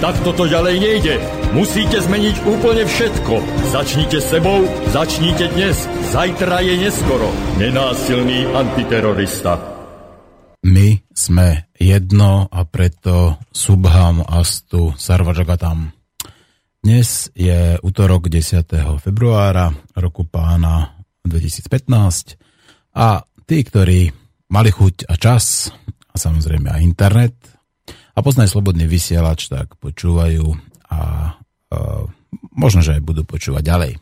Tak toto ďalej nejde. Musíte zmeniť úplne všetko. Začnite sebou, začnite dnes. Zajtra je neskoro. Nenásilný antiterorista. My sme jedno a preto Subham Astu Sarvajagatam. Dnes je útorok 10. februára roku pána 2015 a tí, ktorí mali chuť a čas a samozrejme aj internet a poznajú slobodný vysielač, tak počúvajú a, a možno, že aj budú počúvať ďalej.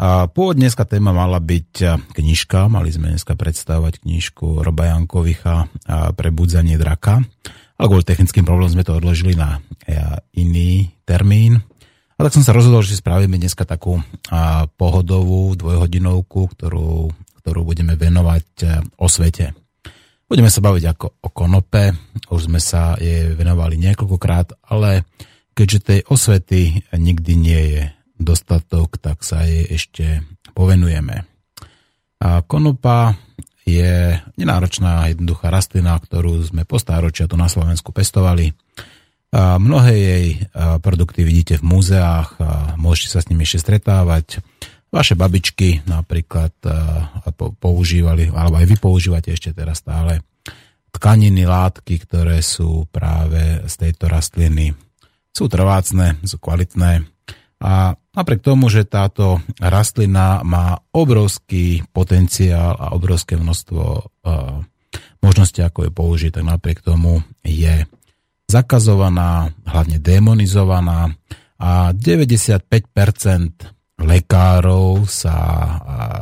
A pôvodne dneska téma mala byť knižka, mali sme dneska predstavovať knižku Roba Jankovicha Prebudzanie draka, ale kvôli technickým problémom sme to odložili na iný termín. A tak som sa rozhodol, že spravíme dneska takú pohodovú dvojhodinovku, ktorú, ktorú budeme venovať o svete. Budeme sa baviť ako o konope, už sme sa je venovali niekoľkokrát, ale keďže tej osvety nikdy nie je dostatok, tak sa jej ešte povenujeme. A konopa je nenáročná, jednoduchá rastlina, ktorú sme po stáročia tu na Slovensku pestovali. A mnohé jej produkty vidíte v múzeách a môžete sa s nimi ešte stretávať. Vaše babičky napríklad používali, alebo aj vy používate ešte teraz stále tkaniny, látky, ktoré sú práve z tejto rastliny. Sú trvácne, sú kvalitné a napriek tomu, že táto rastlina má obrovský potenciál a obrovské množstvo uh, možností, ako je použiť, tak napriek tomu je zakazovaná, hlavne demonizovaná a 95% lekárov sa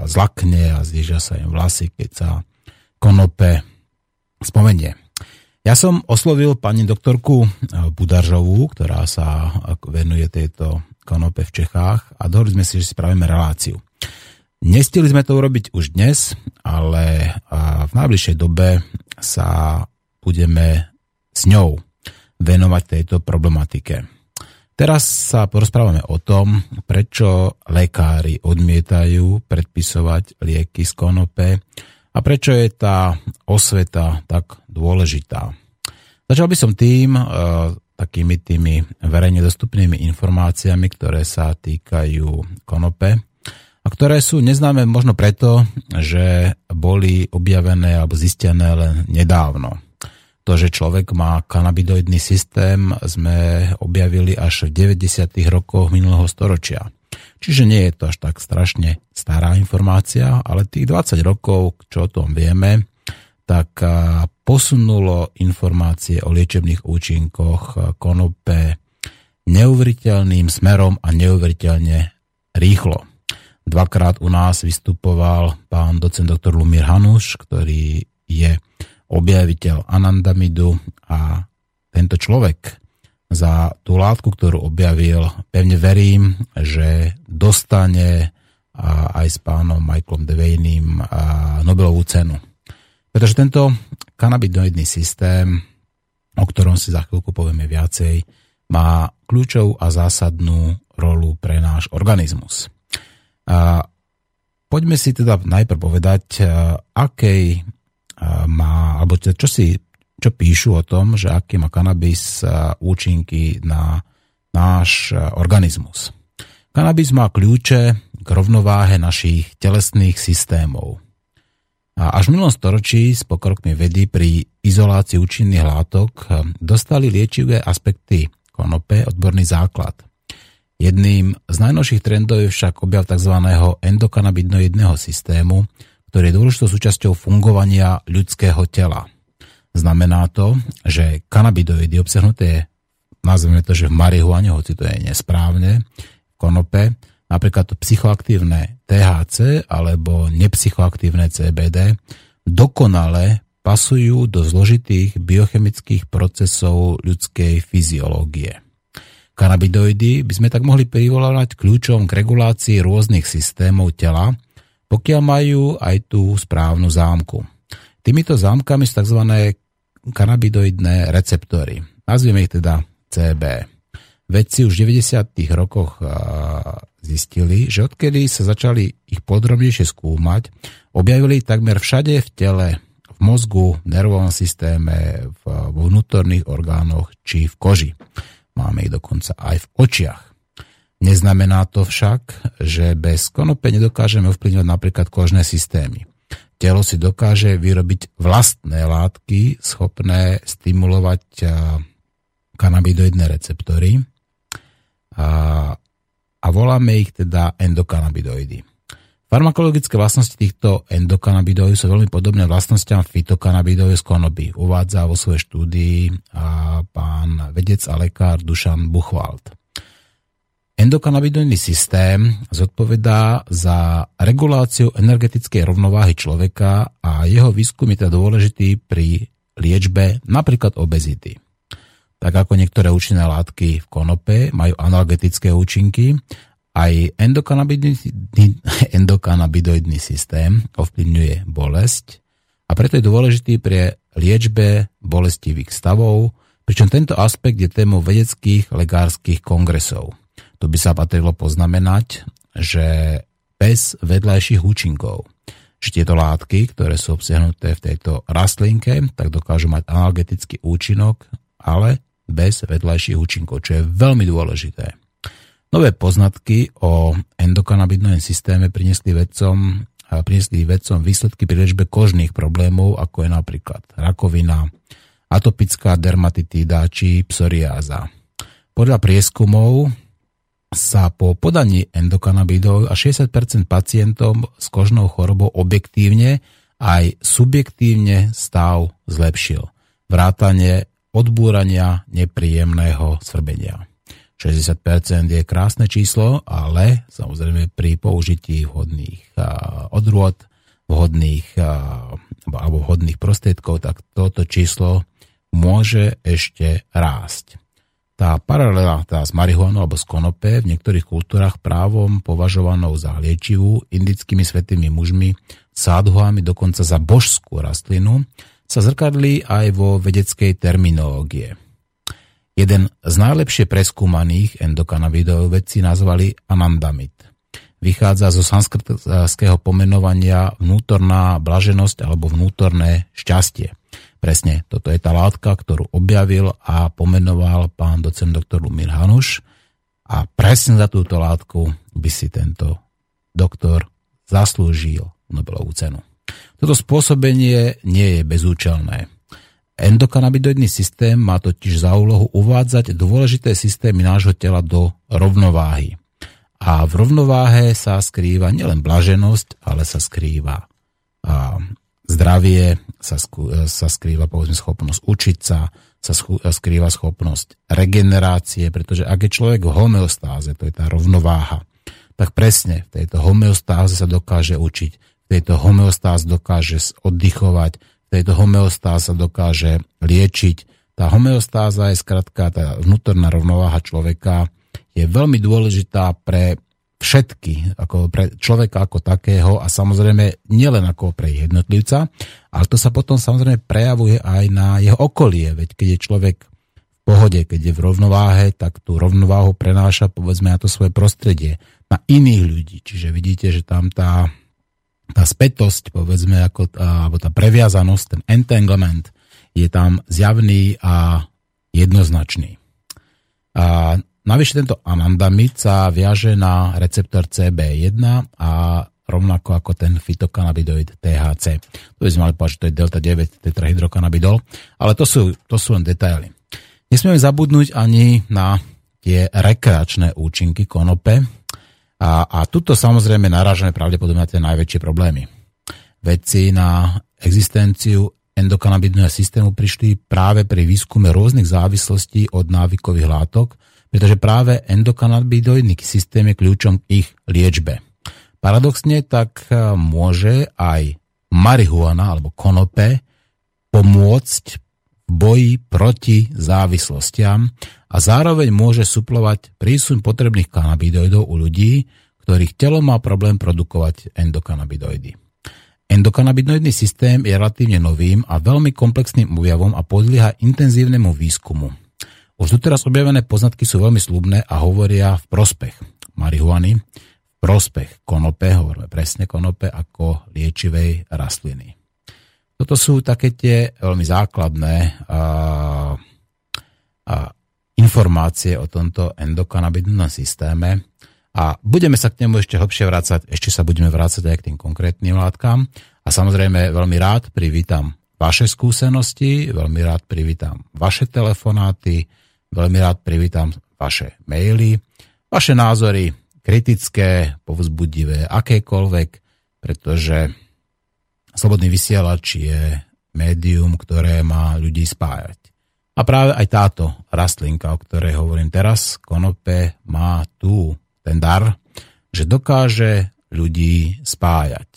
zlakne a zjíža sa im vlasy, keď sa konope spomenie. Ja som oslovil pani doktorku Budaržovú, ktorá sa venuje tejto konope v Čechách a dohodli sme si, že si spravíme reláciu. Nestili sme to urobiť už dnes, ale v najbližšej dobe sa budeme s ňou venovať tejto problematike. Teraz sa porozprávame o tom, prečo lekári odmietajú predpisovať lieky z konope a prečo je tá osveta tak dôležitá. Začal by som tým, takými tými verejne dostupnými informáciami, ktoré sa týkajú konope a ktoré sú neznáme možno preto, že boli objavené alebo zistené len nedávno. To, že človek má kanabidoidný systém, sme objavili až v 90. rokoch minulého storočia. Čiže nie je to až tak strašne stará informácia, ale tých 20 rokov, čo o tom vieme, tak posunulo informácie o liečebných účinkoch konope neuveriteľným smerom a neuveriteľne rýchlo. Dvakrát u nás vystupoval pán docent dr. Lumír Hanuš, ktorý je objaviteľ anandamidu a tento človek za tú látku, ktorú objavil, pevne verím, že dostane aj s pánom Michaelom Devejným Nobelovú cenu. Pretože tento kanabinoidný systém, o ktorom si za chvíľku povieme viacej, má kľúčovú a zásadnú rolu pre náš organizmus. Poďme si teda najprv povedať, akej má, alebo čo si čo píšu o tom, že aký má kanabis účinky na náš organizmus. Kanabis má kľúče k rovnováhe našich telesných systémov. A až v minulom storočí s pokrokmi vedy pri izolácii účinných látok dostali liečivé aspekty konope odborný základ. Jedným z najnovších trendov je však objav tzv. endokanabinoidného systému, ktorý je dôležitou súčasťou fungovania ľudského tela. Znamená to, že kanabidoidy obsahnuté, nazveme to, že v marihuane, hoci to je nesprávne, konope, napríklad to psychoaktívne THC alebo nepsychoaktívne CBD, dokonale pasujú do zložitých biochemických procesov ľudskej fyziológie. Kanabidoidy by sme tak mohli privolávať kľúčom k regulácii rôznych systémov tela, pokiaľ majú aj tú správnu zámku. Týmito zámkami sú tzv. kanabidoidné receptory. Nazvieme ich teda CB. Vedci už v 90. rokoch zistili, že odkedy sa začali ich podrobnejšie skúmať, objavili takmer všade v tele, v mozgu, v nervovom systéme, v, vnútorných orgánoch či v koži. Máme ich dokonca aj v očiach. Neznamená to však, že bez konope nedokážeme ovplyvňovať napríklad kožné systémy. Telo si dokáže vyrobiť vlastné látky schopné stimulovať kanabidoidné receptory a, a voláme ich teda endokanabidoidy. Farmakologické vlastnosti týchto endokanabidoidov sú veľmi podobné vlastnostiam fitokanabidoidov z konoby. Uvádza vo svojej štúdii pán vedec a lekár Dušan Buchwald. Endokanabidoidný systém zodpovedá za reguláciu energetickej rovnováhy človeka a jeho výskum je teda dôležitý pri liečbe napríklad obezity. Tak ako niektoré účinné látky v konope majú analgetické účinky, aj endokanabidoidný, endokanabidoidný systém ovplyvňuje bolesť a preto je dôležitý pri liečbe bolestivých stavov, pričom tento aspekt je témou vedeckých lekárskych kongresov. Tu by sa patrilo poznamenať, že bez vedľajších účinkov, že tieto látky, ktoré sú obsiahnuté v tejto rastlinke, tak dokážu mať analgetický účinok, ale bez vedľajších účinkov, čo je veľmi dôležité. Nové poznatky o endokanabidnom systéme priniesli vedcom, priniesli vedcom výsledky pri liečbe kožných problémov, ako je napríklad rakovina, atopická dermatitída či psoriáza. Podľa prieskumov sa po podaní endokanabidov a 60% pacientom s kožnou chorobou objektívne aj subjektívne stav zlepšil. Vrátanie odbúrania nepríjemného svrbenia. 60% je krásne číslo, ale samozrejme pri použití vhodných odrôd, vhodných alebo vhodných prostriedkov, tak toto číslo môže ešte rásť. Tá paralela tá s marihuanou alebo z konope v niektorých kultúrach právom považovanou za liečivú indickými svetými mužmi, sádhuami dokonca za božskú rastlinu, sa zrkadlí aj vo vedeckej terminológie. Jeden z najlepšie preskúmaných endokanabidov vedci nazvali anandamid. Vychádza zo sanskritského pomenovania vnútorná blaženosť alebo vnútorné šťastie. Presne, toto je tá látka, ktorú objavil a pomenoval pán docent doktor Lumír Hanuš a presne za túto látku by si tento doktor zaslúžil Nobelovú cenu. Toto spôsobenie nie je bezúčelné. Endokanabidoidný systém má totiž za úlohu uvádzať dôležité systémy nášho tela do rovnováhy. A v rovnováhe sa skrýva nielen blaženosť, ale sa skrýva zdravie, sa, sa skrýva povedzme schopnosť učiť sa, sa skrýva schopnosť regenerácie, pretože ak je človek v homeostáze, to je tá rovnováha, tak presne v tejto homeostáze sa dokáže učiť, v tejto homeostáze dokáže oddychovať, v tejto homeostáze sa dokáže liečiť. Tá homeostáza je skratka, tá vnútorná rovnováha človeka je veľmi dôležitá pre všetky, ako pre človeka ako takého a samozrejme nielen ako pre jednotlivca, ale to sa potom samozrejme prejavuje aj na jeho okolie, veď keď je človek v pohode, keď je v rovnováhe, tak tú rovnováhu prenáša povedzme na to svoje prostredie, na iných ľudí. Čiže vidíte, že tam tá, tá spätosť, povedzme, ako tá, alebo tá previazanosť, ten entanglement je tam zjavný a jednoznačný. A Navyše tento anandamid sa viaže na receptor CB1 a rovnako ako ten fitokanabidoid THC. To by sme mali povedať, že to je delta 9 tetrahydrokanabidol, ale to sú, to sú len detaily. Nesmieme zabudnúť ani na tie rekreačné účinky konope a, a tuto samozrejme narážame pravdepodobne na tie najväčšie problémy. Vedci na existenciu endokanabidného systému prišli práve pri výskume rôznych závislostí od návykových látok, pretože práve endokanabidoidný systém je kľúčom k ich liečbe. Paradoxne tak e, môže aj marihuana alebo konope pomôcť v boji proti závislostiam a zároveň môže suplovať prísun potrebných kanabidoidov u ľudí, ktorých telo má problém produkovať endokanabidoidy. Endokanabinoidný systém je relatívne novým a veľmi komplexným objavom a podlieha intenzívnemu výskumu. Už doteraz objavené poznatky sú veľmi slubné a hovoria v prospech marihuany, v prospech konope, hovoríme presne konope, ako liečivej rastliny. Toto sú také tie veľmi základné a, a, informácie o tomto endokanabinoidnom systéme. A budeme sa k nemu ešte hlbšie vrácať, ešte sa budeme vrácať aj k tým konkrétnym látkam. A samozrejme veľmi rád privítam vaše skúsenosti, veľmi rád privítam vaše telefonáty, veľmi rád privítam vaše maily, vaše názory, kritické, povzbudivé, akékoľvek, pretože Slobodný vysielač je médium, ktoré má ľudí spájať. A práve aj táto rastlinka, o ktorej hovorím teraz, konope, má tu ten dar, že dokáže ľudí spájať,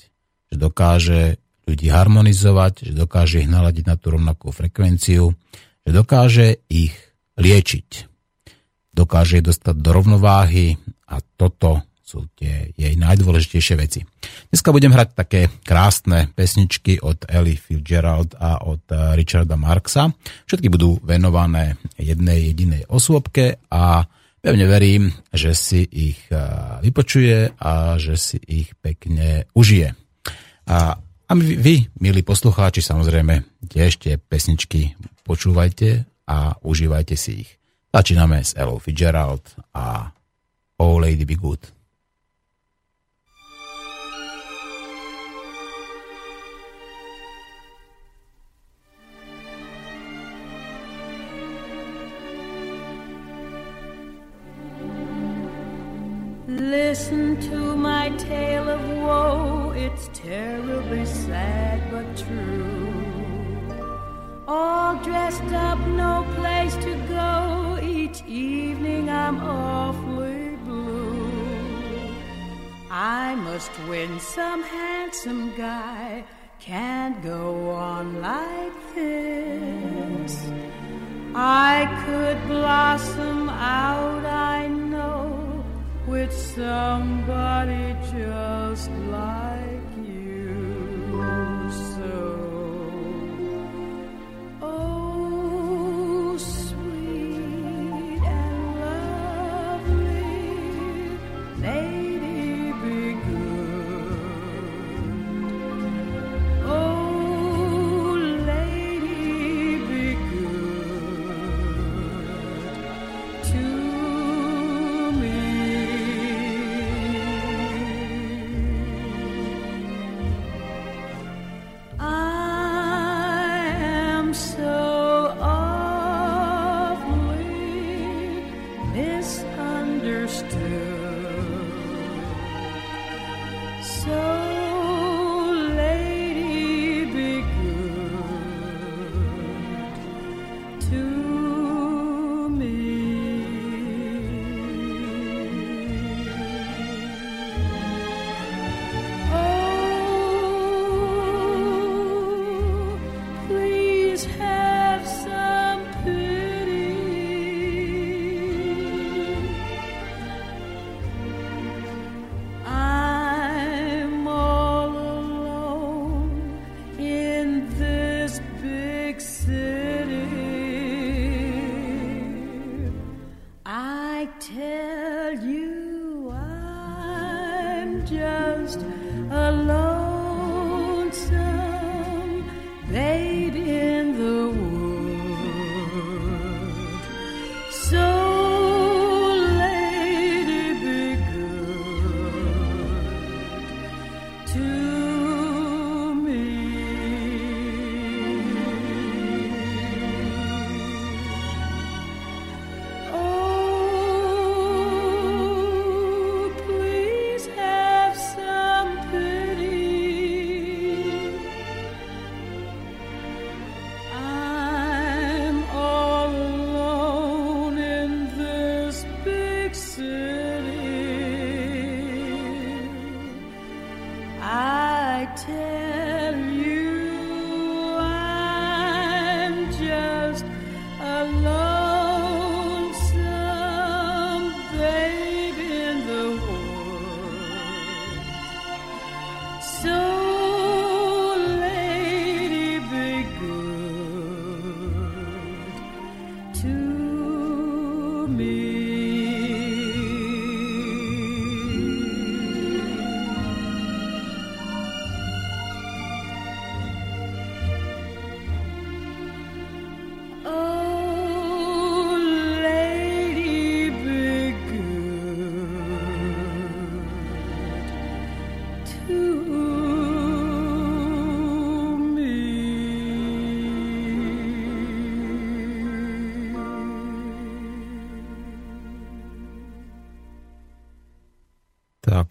že dokáže ľudí harmonizovať, že dokáže ich naladiť na tú rovnakú frekvenciu, že dokáže ich liečiť, dokáže dostať do rovnováhy a toto sú tie jej najdôležitejšie veci. Dneska budem hrať také krásne pesničky od Ellie Fitzgerald a od eh, Richarda Marksa. Všetky budú venované jednej jedinej osôbke a Pevne verím, že si ich vypočuje a že si ich pekne užije. A, a vy, milí poslucháči, samozrejme tiež tie pesničky počúvajte a užívajte si ich. Začíname s Ella Fitzgerald a Oh Lady Be Good. Listen to my tale of woe, it's terribly sad but true. All dressed up, no place to go, each evening I'm awfully blue. I must win some handsome guy, can't go on like this. I could blossom out, I know with somebody just like I tell?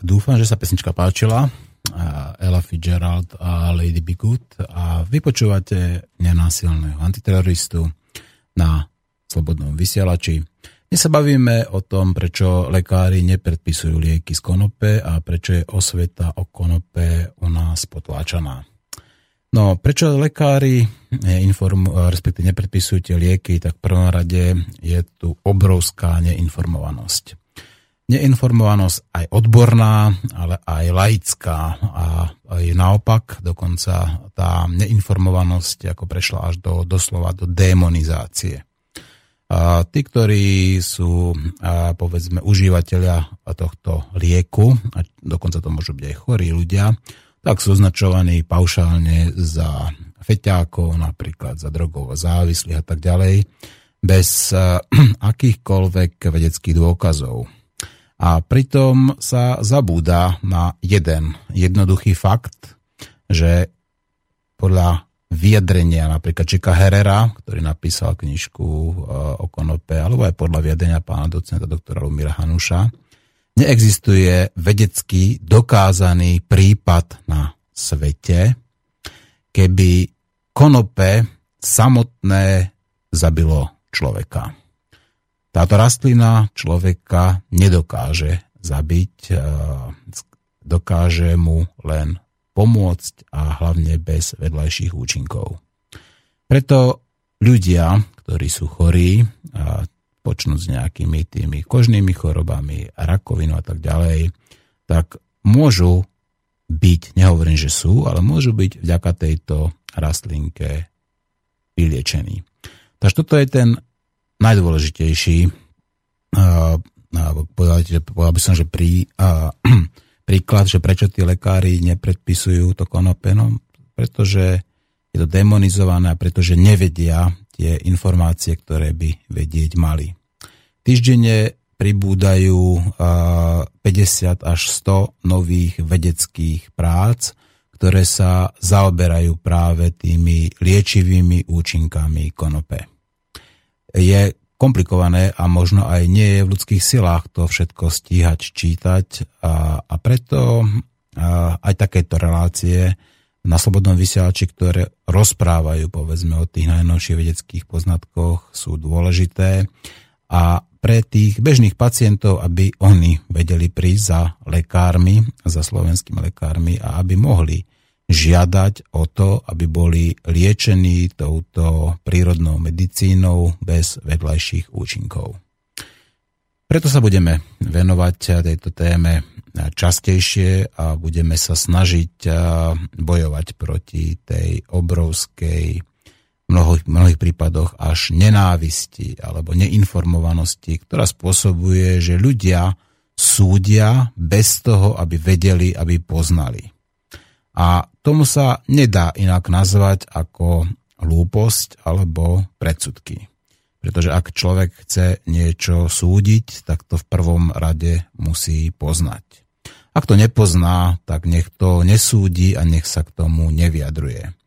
Dúfam, že sa pesnička páčila. Ella Fitzgerald a Lady Be Good a vypočúvate nenásilného antiteroristu na slobodnom vysielači. Dnes sa bavíme o tom, prečo lekári nepredpisujú lieky z konope a prečo je osveta o konope u nás potláčaná. No, prečo lekári informu, respektíve nepredpisujú tie lieky, tak v prvom rade je tu obrovská neinformovanosť neinformovanosť aj odborná, ale aj laická a aj naopak, dokonca tá neinformovanosť ako prešla až do doslova do demonizácie. A tí, ktorí sú a povedzme užívateľia tohto lieku, a dokonca to môžu byť aj chorí ľudia, tak sú označovaní paušálne za feťákov, napríklad za drogovo závislých a tak ďalej, bez akýchkoľvek vedeckých dôkazov. A pritom sa zabúda na jeden jednoduchý fakt, že podľa vyjadrenia napríklad Čika Herera, ktorý napísal knižku e, o konope, alebo aj podľa vyjadrenia pána docenta doktora Lumira Hanuša, neexistuje vedecky dokázaný prípad na svete, keby konope samotné zabilo človeka. Táto rastlina človeka nedokáže zabiť, e, dokáže mu len pomôcť a hlavne bez vedľajších účinkov. Preto ľudia, ktorí sú chorí, a počnúť s nejakými tými kožnými chorobami, rakovinou a tak ďalej, tak môžu byť, nehovorím, že sú, ale môžu byť vďaka tejto rastlinke vyliečení. Takže toto je ten najdôležitejší, povedal by som, že prí, príklad, že prečo tí lekári nepredpisujú to konope, no, pretože je to demonizované a pretože nevedia tie informácie, ktoré by vedieť mali. Týždenne pribúdajú 50 až 100 nových vedeckých prác, ktoré sa zaoberajú práve tými liečivými účinkami konope je komplikované a možno aj nie je v ľudských silách to všetko stíhať, čítať a, a preto a, aj takéto relácie na Slobodnom vysielači, ktoré rozprávajú povedzme o tých najnovších vedeckých poznatkoch, sú dôležité. A pre tých bežných pacientov, aby oni vedeli prísť za lekármi, za slovenskými lekármi a aby mohli žiadať o to, aby boli liečení touto prírodnou medicínou bez vedľajších účinkov. Preto sa budeme venovať tejto téme častejšie a budeme sa snažiť bojovať proti tej obrovskej v mnohých, mnohých prípadoch až nenávisti alebo neinformovanosti, ktorá spôsobuje, že ľudia súdia bez toho, aby vedeli, aby poznali. A tomu sa nedá inak nazvať ako hlúposť alebo predsudky. Pretože ak človek chce niečo súdiť, tak to v prvom rade musí poznať. Ak to nepozná, tak nech to nesúdi a nech sa k tomu nevyjadruje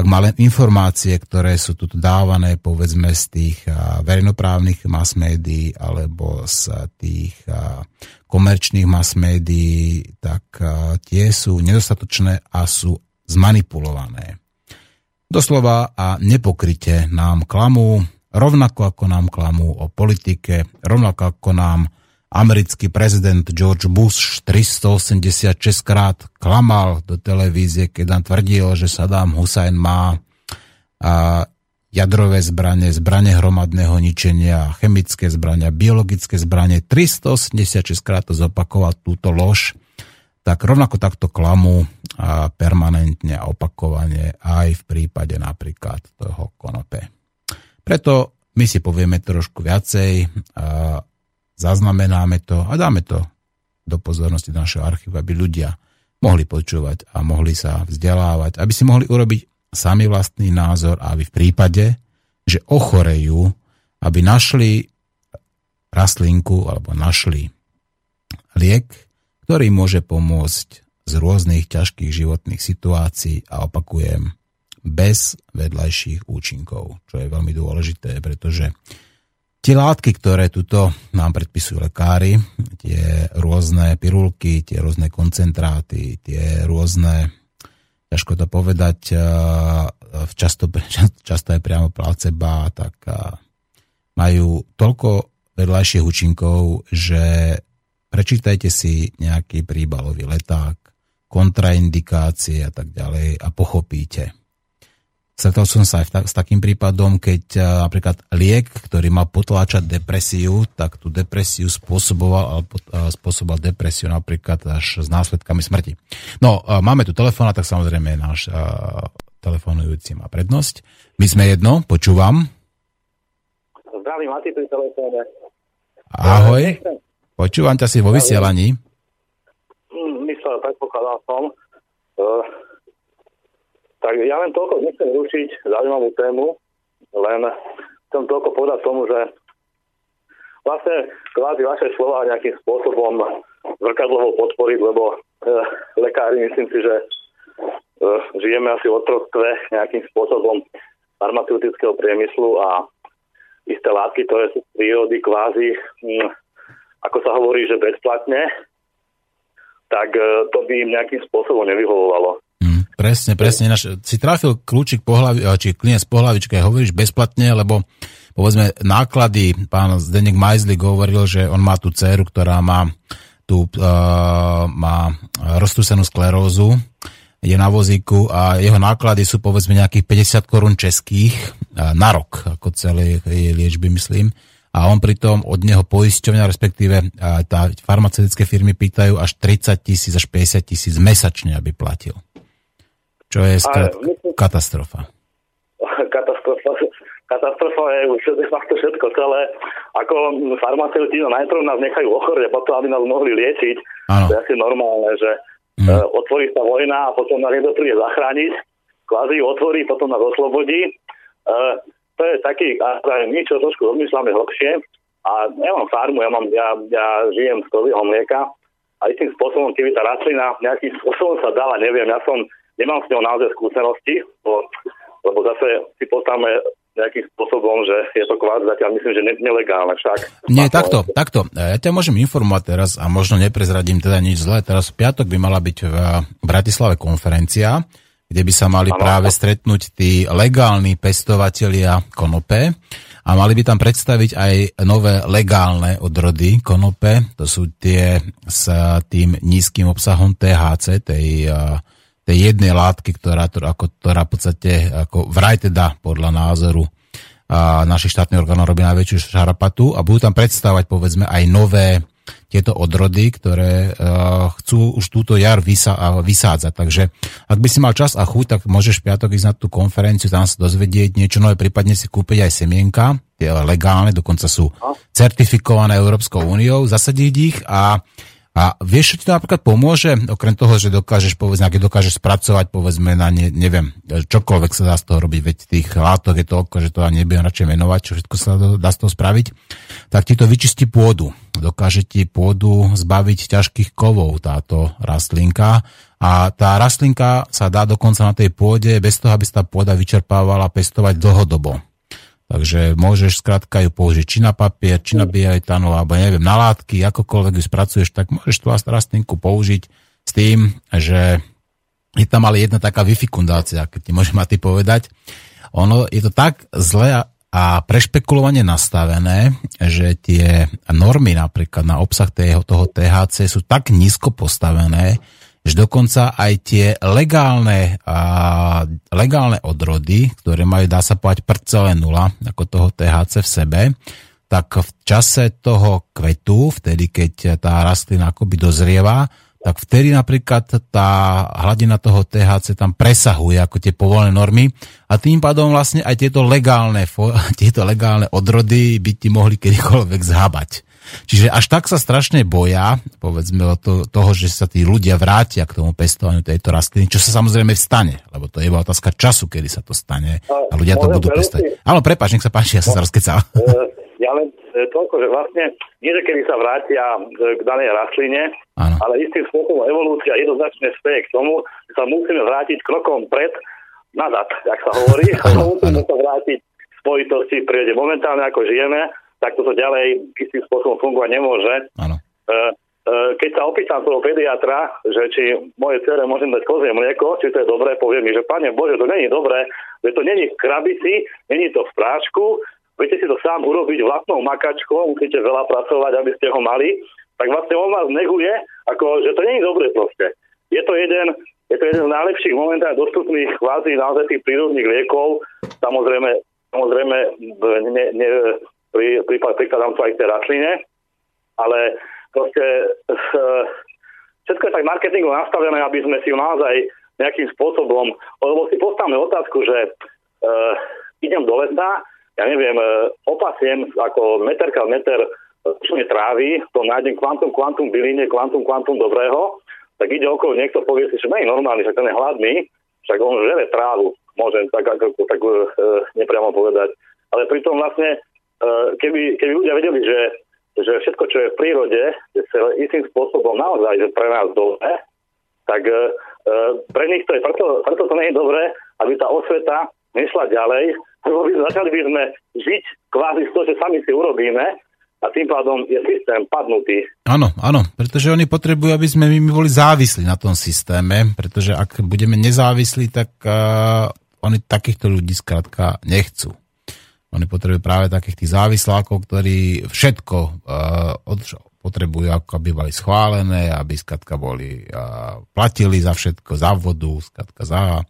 ak má len informácie, ktoré sú tu dávané povedzme z tých verejnoprávnych mass médií alebo z tých komerčných mass médií, tak tie sú nedostatočné a sú zmanipulované. Doslova a nepokryte nám klamú, rovnako ako nám klamú o politike, rovnako ako nám americký prezident George Bush 386 krát klamal do televízie, keď nám tvrdil, že Saddam Hussein má jadrové zbranie, zbranie hromadného ničenia, chemické zbrania, biologické zbranie. 386 krát to zopakoval túto lož, tak rovnako takto klamu a permanentne a opakovane aj v prípade napríklad toho konope. Preto my si povieme trošku viacej zaznamenáme to a dáme to do pozornosti našeho archívu, aby ľudia mohli počúvať a mohli sa vzdelávať, aby si mohli urobiť sami vlastný názor a aby v prípade, že ochorejú, aby našli rastlinku alebo našli liek, ktorý môže pomôcť z rôznych ťažkých životných situácií a opakujem, bez vedľajších účinkov, čo je veľmi dôležité, pretože Tie látky, ktoré tuto nám predpisujú lekári, tie rôzne pirulky, tie rôzne koncentráty, tie rôzne, ťažko to povedať, často, často je priamo placeba, tak majú toľko vedľajších účinkov, že prečítajte si nejaký príbalový leták, kontraindikácie a tak ďalej a pochopíte. Stretol som sa aj ta- s takým prípadom, keď a, napríklad liek, ktorý má potláčať depresiu, tak tú depresiu spôsoboval, a, spôsoboval depresiu napríklad až s následkami smrti. No, a, máme tu telefón, tak samozrejme náš a, telefonujúci má prednosť. My sme jedno, počúvam. Zdravím, Mati pri telefóne. Ahoj, počúvam ťa si vo vysielaní. Myslel, predpokladal som. Uh, tak ja len toľko nechcem rušiť zaujímavú tému, len chcem toľko povedať tomu, že vlastne kvázi vaše slova nejakým spôsobom zrkadlovo podporiť, lebo e, lekári myslím si, že e, žijeme asi v otroctve nejakým spôsobom farmaceutického priemyslu a isté látky, ktoré sú prírody kvázi, hm, ako sa hovorí, že bezplatne, tak e, to by im nejakým spôsobom nevyhovovalo. Presne, presne. Naš, si trafil kľúčik po hlavi, či klient po hlavičke, hovoríš bezplatne, lebo povedzme náklady, pán Zdenek Majzlik hovoril, že on má tú dceru, ktorá má tú, uh, má roztúsenú sklerózu, je na vozíku a jeho náklady sú povedzme nejakých 50 korún českých uh, na rok, ako celé jej liečby, myslím. A on pritom od neho poisťovňa, respektíve tá farmaceutické firmy pýtajú až 30 tisíc až 50 tisíc mesačne, aby platil. Čo je myslím, katastrofa. Katastrofa. Katastrofa je už de facto všetko celé. Ako farmaceuti no najprv nás nechajú ochorieť, potom aby nás mohli liečiť. Ano. To je asi normálne, že mm. uh, otvorí sa vojna a potom nás niekto príde zachrániť. Kvázi ju otvorí, potom nás oslobodí. Uh, to je taký, my čo trošku rozmýšľame hlbšie. A ja mám farmu, ja, mám, ja, ja žijem z kového mlieka a istým spôsobom, keby tá rastlina nejakým spôsobom sa dala, neviem, ja som nemám s ňou naozaj skúsenosti, lebo, lebo zase si postavme nejakým spôsobom, že je to kvát zatiaľ myslím, že ne, nelegálne však. Nie, takto, takto. Ja ťa môžem informovať teraz a možno neprezradím teda nič zlé. Teraz v piatok by mala byť v Bratislave konferencia, kde by sa mali ano. práve stretnúť tí legálni pestovatelia konope a mali by tam predstaviť aj nové legálne odrody konope. To sú tie s tým nízkym obsahom THC, tej tej jednej látky, ktorá, ako, ktorá v podstate ako vraj teda podľa názoru a našich štátnych orgánov robí najväčšiu šarapatu a budú tam predstavovať povedzme aj nové tieto odrody, ktoré uh, chcú už túto jar vysa, vysádzať. Takže ak by si mal čas a chuť, tak môžeš v piatok ísť na tú konferenciu, tam sa dozvedieť niečo nové, prípadne si kúpiť aj semienka, tie legálne, dokonca sú certifikované Európskou úniou, zasadiť ich a a vieš, čo ti to napríklad pomôže, okrem toho, že dokážeš, povedzme, keď dokážeš spracovať, povedzme, na ne, neviem, čokoľvek sa dá z toho robiť, veď tých látok je toľko, že to ani nebudem radšej menovať, čo všetko sa dá z toho spraviť, tak ti to vyčistí pôdu. Dokáže ti pôdu zbaviť ťažkých kovov táto rastlinka a tá rastlinka sa dá dokonca na tej pôde bez toho, aby sa tá pôda vyčerpávala pestovať dlhodobo. Takže môžeš skrátka ju použiť či na papier, či na bioetanu, alebo neviem, na látky, akokoľvek ju spracuješ, tak môžeš tú rastlinku použiť s tým, že je tam ale jedna taká vyfikundácia, keď ti môžem ty povedať. Ono je to tak zle a prešpekulovane nastavené, že tie normy napríklad na obsah toho THC sú tak nízko postavené, že dokonca aj tie legálne, a, legálne odrody, ktoré majú, dá sa povedať, celé nula, ako toho THC v sebe, tak v čase toho kvetu, vtedy keď tá rastlina akoby dozrieva, tak vtedy napríklad tá hladina toho THC tam presahuje ako tie povolené normy a tým pádom vlastne aj tieto legálne, tieto legálne odrody by ti mohli kedykoľvek zhábať. Čiže až tak sa strašne boja, povedzme o to, toho, že sa tí ľudia vrátia k tomu pestovaniu tejto rastliny, čo sa samozrejme stane, lebo to je iba otázka času, kedy sa to stane a ľudia to budú pestovať. Áno, prepáč, nech sa páči, ja som sa rozkecal. E, ja len e, toľko, že vlastne nie, že kedy sa vrátia k danej rastline, ano. ale istým spôsobom evolúcia jednoznačne speje k tomu, že sa musíme vrátiť krokom pred, nazad, jak sa hovorí, musíme sa vrátiť spojitosti, príde momentálne ako žijeme, tak toto ďalej istým spôsobom fungovať nemôže. Áno. Uh, keď sa opýtam toho pediatra, že či moje cere môžem dať kozie mlieko, či to je dobré, povie mi, že pane Bože, to není dobré, že to není v krabici, není to v prášku, viete si to sám urobiť vlastnou makačkou, musíte veľa pracovať, aby ste ho mali, tak vlastne on vás neguje, ako, že to není dobré proste. Je to jeden, je to jeden z najlepších momentách dostupných kvázi naozaj tých prírodných liekov. Samozrejme, samozrejme ne, ne, pri, prikladám to aj tej rastline, ale proste všetko je tak marketingu nastavené, aby sme si ju naozaj nejakým spôsobom, lebo si postavme otázku, že uh, idem do lesa, ja neviem, uh, opasiem ako meter ka meter uh, trávy, to nájdem kvantum, kvantum byline, kvantum, kvantum dobrého, tak ide okolo niekto povie si, že nie je normálny, že ten je hladný, však on žere trávu, môžem tak, ako, tak uh, nepriamo povedať. Ale pritom vlastne, keby, keby ľudia vedeli, že že všetko, čo je v prírode, je istým spôsobom naozaj že pre nás dobré, tak e, e, pre nich to je, preto, preto to nie je dobré, aby tá osveta nešla ďalej, lebo by začali by sme žiť kvázi z toho, že sami si urobíme a tým pádom je systém padnutý. Áno, áno, pretože oni potrebujú, aby sme my boli závislí na tom systéme, pretože ak budeme nezávislí, tak uh, oni takýchto ľudí skrátka nechcú. Oni potrebujú práve takých tých závislákov, ktorí všetko uh, potrebujú, ako aby boli schválené, aby skatka boli, uh, platili za všetko, za vodu, skatka za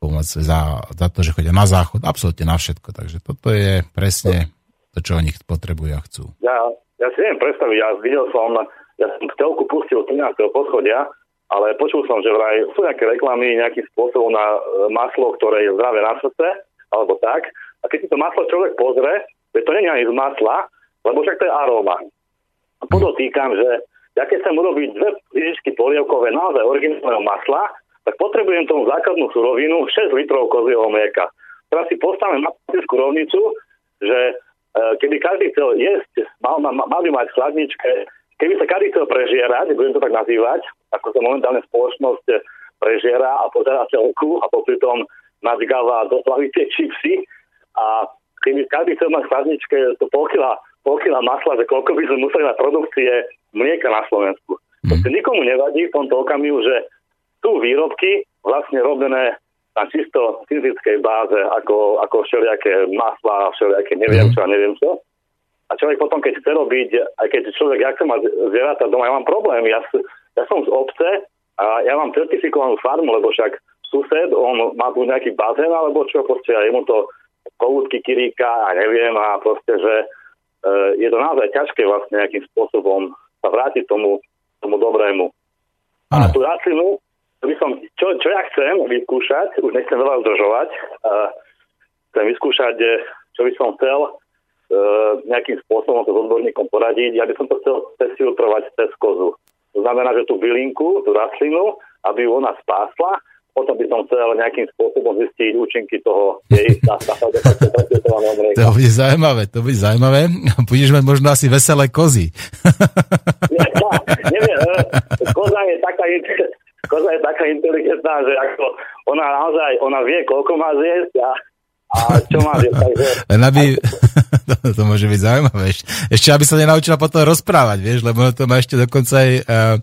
pomoc, za, za to, že chodia na záchod, absolútne na všetko. Takže toto je presne to, čo oni potrebujú a chcú. Ja, ja si neviem predstaviť, ja videl som, ja som telku pustil 13. poschodia, ale počul som, že vraj sú nejaké reklamy nejakým spôsobom na e, maslo, ktoré je zdravé na srdce, alebo tak. A keď si to maslo človek pozrie, že to nie je ani z masla, lebo však to je aróma. A podotýkam, že ja keď chcem urobiť dve lyžičky polievkové naozaj originálneho masla, tak potrebujem tomu základnú surovinu 6 litrov kozieho mlieka. Teraz si postavím matematickú rovnicu, že e, keby každý chcel jesť, mal, mal, mal by mať v chladničke, keby sa každý chcel prežierať, budem to tak nazývať, ako sa momentálne spoločnosť prežiera a pozera celku a popri tom nadgáva do tie čipsy, a keby každý chcel mať v chladničke to pol kila, pol kila masla, že koľko by sme museli na produkcie mlieka na Slovensku. Mm. Nikomu nevadí v tomto okamihu, že sú výrobky vlastne robené na čisto fyzickej báze, ako, ako všelijaké masla, všelijaké neviem mhm. čo a neviem čo. A človek potom, keď chce robiť, aj keď človek, ja chcem mať zvieratá doma, ja mám problém. Ja, ja som z obce a ja mám certifikovanú farmu, lebo však sused, on má tu nejaký bazén alebo čo, proste a jemu to kohútky kiríka a neviem a proste, že e, je to naozaj ťažké vlastne nejakým spôsobom sa vrátiť tomu, tomu dobrému. A tú rastlinu, by som, čo, čo ja chcem vyskúšať, už nechcem veľa zdržovať, uh, chcem vyskúšať, e, čo by som chcel uh, nejakým spôsobom to s odborníkom poradiť. Ja by som to chcel testiltrovať cez kozu. To znamená, že tú bylinku, tú rastlinu, aby ju ona spásla potom by som chcel nejakým spôsobom zistiť účinky toho jej To bude zaujímavé, to bude zaujímavé. Budeš mať možno asi veselé kozy. neviem, koza je taká koza je taká inteligentná, že ako ona naozaj, ona vie, koľko má zjesť a a čo má takže... Len aby... to, to môže byť zaujímavé. Ešte, aby sa nenaučila potom rozprávať, vieš, lebo to má ešte dokonca aj uh,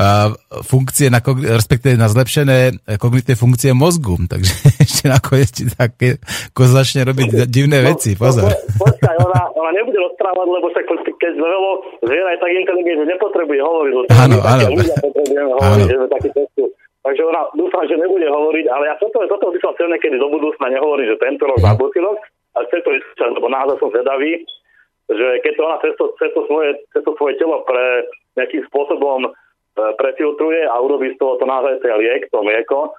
uh, funkcie, na, respektíve na zlepšené kognitívne funkcie mozgu. Takže ešte nakoniec ti také začne robiť divné veci. No, pozor. Po, počkaj, ona, ona nebude rozprávať, lebo sa keď zvelo zviera je tak inteligentné, že nepotrebuje hovoriť. Áno, áno. Ľudia potrebujeme hovoriť, že sme takí dúfam, že nebude hovoriť, ale ja toto, toto by som chcel niekedy do budúcna nehovoriť, že tento rok, na budúci rok, ale chcem to vyskúšať, lebo náhodou som zvedavý, že keď to ona cez to, cez to, svoje, cez to svoje telo pre nejakým spôsobom e, prefiltruje a urobí z toho to naozaj ten liek, to mlieko,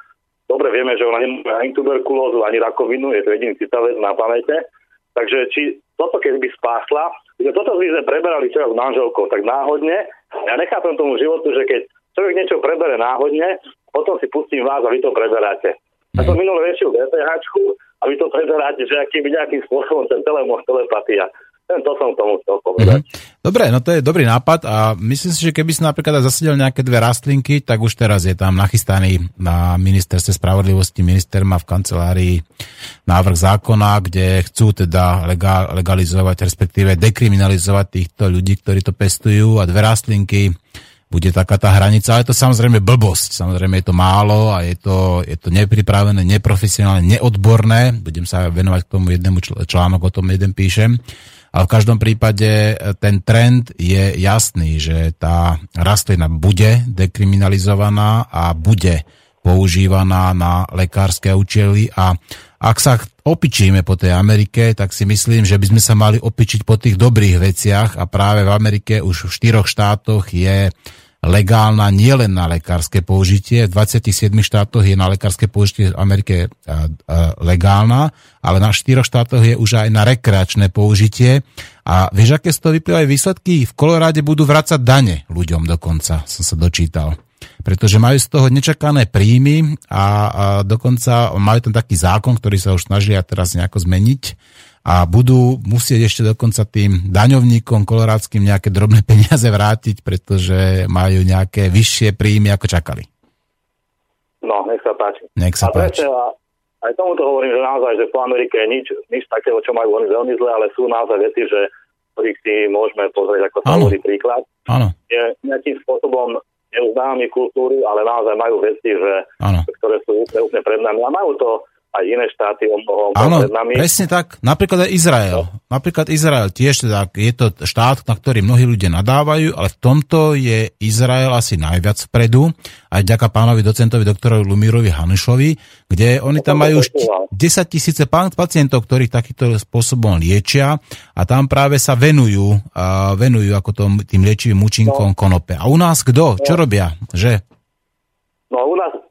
dobre vieme, že ona nemá ani tuberkulózu, ani rakovinu, je to jediný citavec na planete, takže či toto keď by spásla, že toto by sme preberali čo s manželkou, tak náhodne, ja nechápem tomu životu, že keď človek niečo prebere náhodne, potom si pustím vás a vy to preberáte. Ja som minulé väčšiu DPH a vy to preberáte, že aký by nejakým spôsobom ten telemor telepatia. To som tomu chcel povedať. Mm-hmm. Dobre, no to je dobrý nápad a myslím si, že keby si napríklad zasadil nejaké dve rastlinky, tak už teraz je tam nachystaný na ministerstve spravodlivosti. Minister má v kancelárii návrh zákona, kde chcú teda legalizovať, respektíve dekriminalizovať týchto ľudí, ktorí to pestujú a dve rastlinky bude taká tá hranica, ale to samozrejme blbosť, samozrejme je to málo a je to, je to nepripravené, neprofesionálne, neodborné, budem sa venovať k tomu jednému článok, o tom jeden píšem, ale v každom prípade e, ten trend je jasný, že tá rastlina bude dekriminalizovaná a bude používaná na lekárske účely. A ak sa opičíme po tej Amerike, tak si myslím, že by sme sa mali opičiť po tých dobrých veciach. A práve v Amerike už v štyroch štátoch je legálna nielen na lekárske použitie, v 27 štátoch je na lekárske použitie v Amerike legálna, ale na 4 štátoch je už aj na rekreačné použitie. A vieš, aké z toho vyplývajú výsledky? V Koloráde budú vrácať dane ľuďom dokonca, som sa dočítal. Pretože majú z toho nečakané príjmy a, a dokonca majú tam taký zákon, ktorý sa už snažia teraz nejako zmeniť, a budú musieť ešte dokonca tým daňovníkom kolorádským nejaké drobné peniaze vrátiť, pretože majú nejaké vyššie príjmy, ako čakali. No, nech sa páči. Nech sa a páči. A aj tomu to hovorím, že naozaj, že po Amerike je nič, nič takého, čo majú oni veľmi zle, ale sú naozaj veci, že ktorých si môžeme pozrieť ako sa hovorí príklad. Áno. Je nejakým spôsobom neuznámi kultúry, ale naozaj majú veci, že, ktoré sú úplne, úplne pred nami. A majú to aj iné štáty o mnoho Áno, presne tak. Napríklad aj Izrael. No. Napríklad Izrael tiež teda, je to štát, na ktorý mnohí ľudia nadávajú, ale v tomto je Izrael asi najviac vpredu, aj ďaká pánovi docentovi doktorovi Lumírovi Hanušovi, kde oni tam majú už 10 tisíce pacientov, ktorých takýmto spôsobom liečia a tam práve sa venujú, a venujú ako tom, tým liečivým účinkom no. konope. A u nás kto? Čo no. robia? Že? No u nás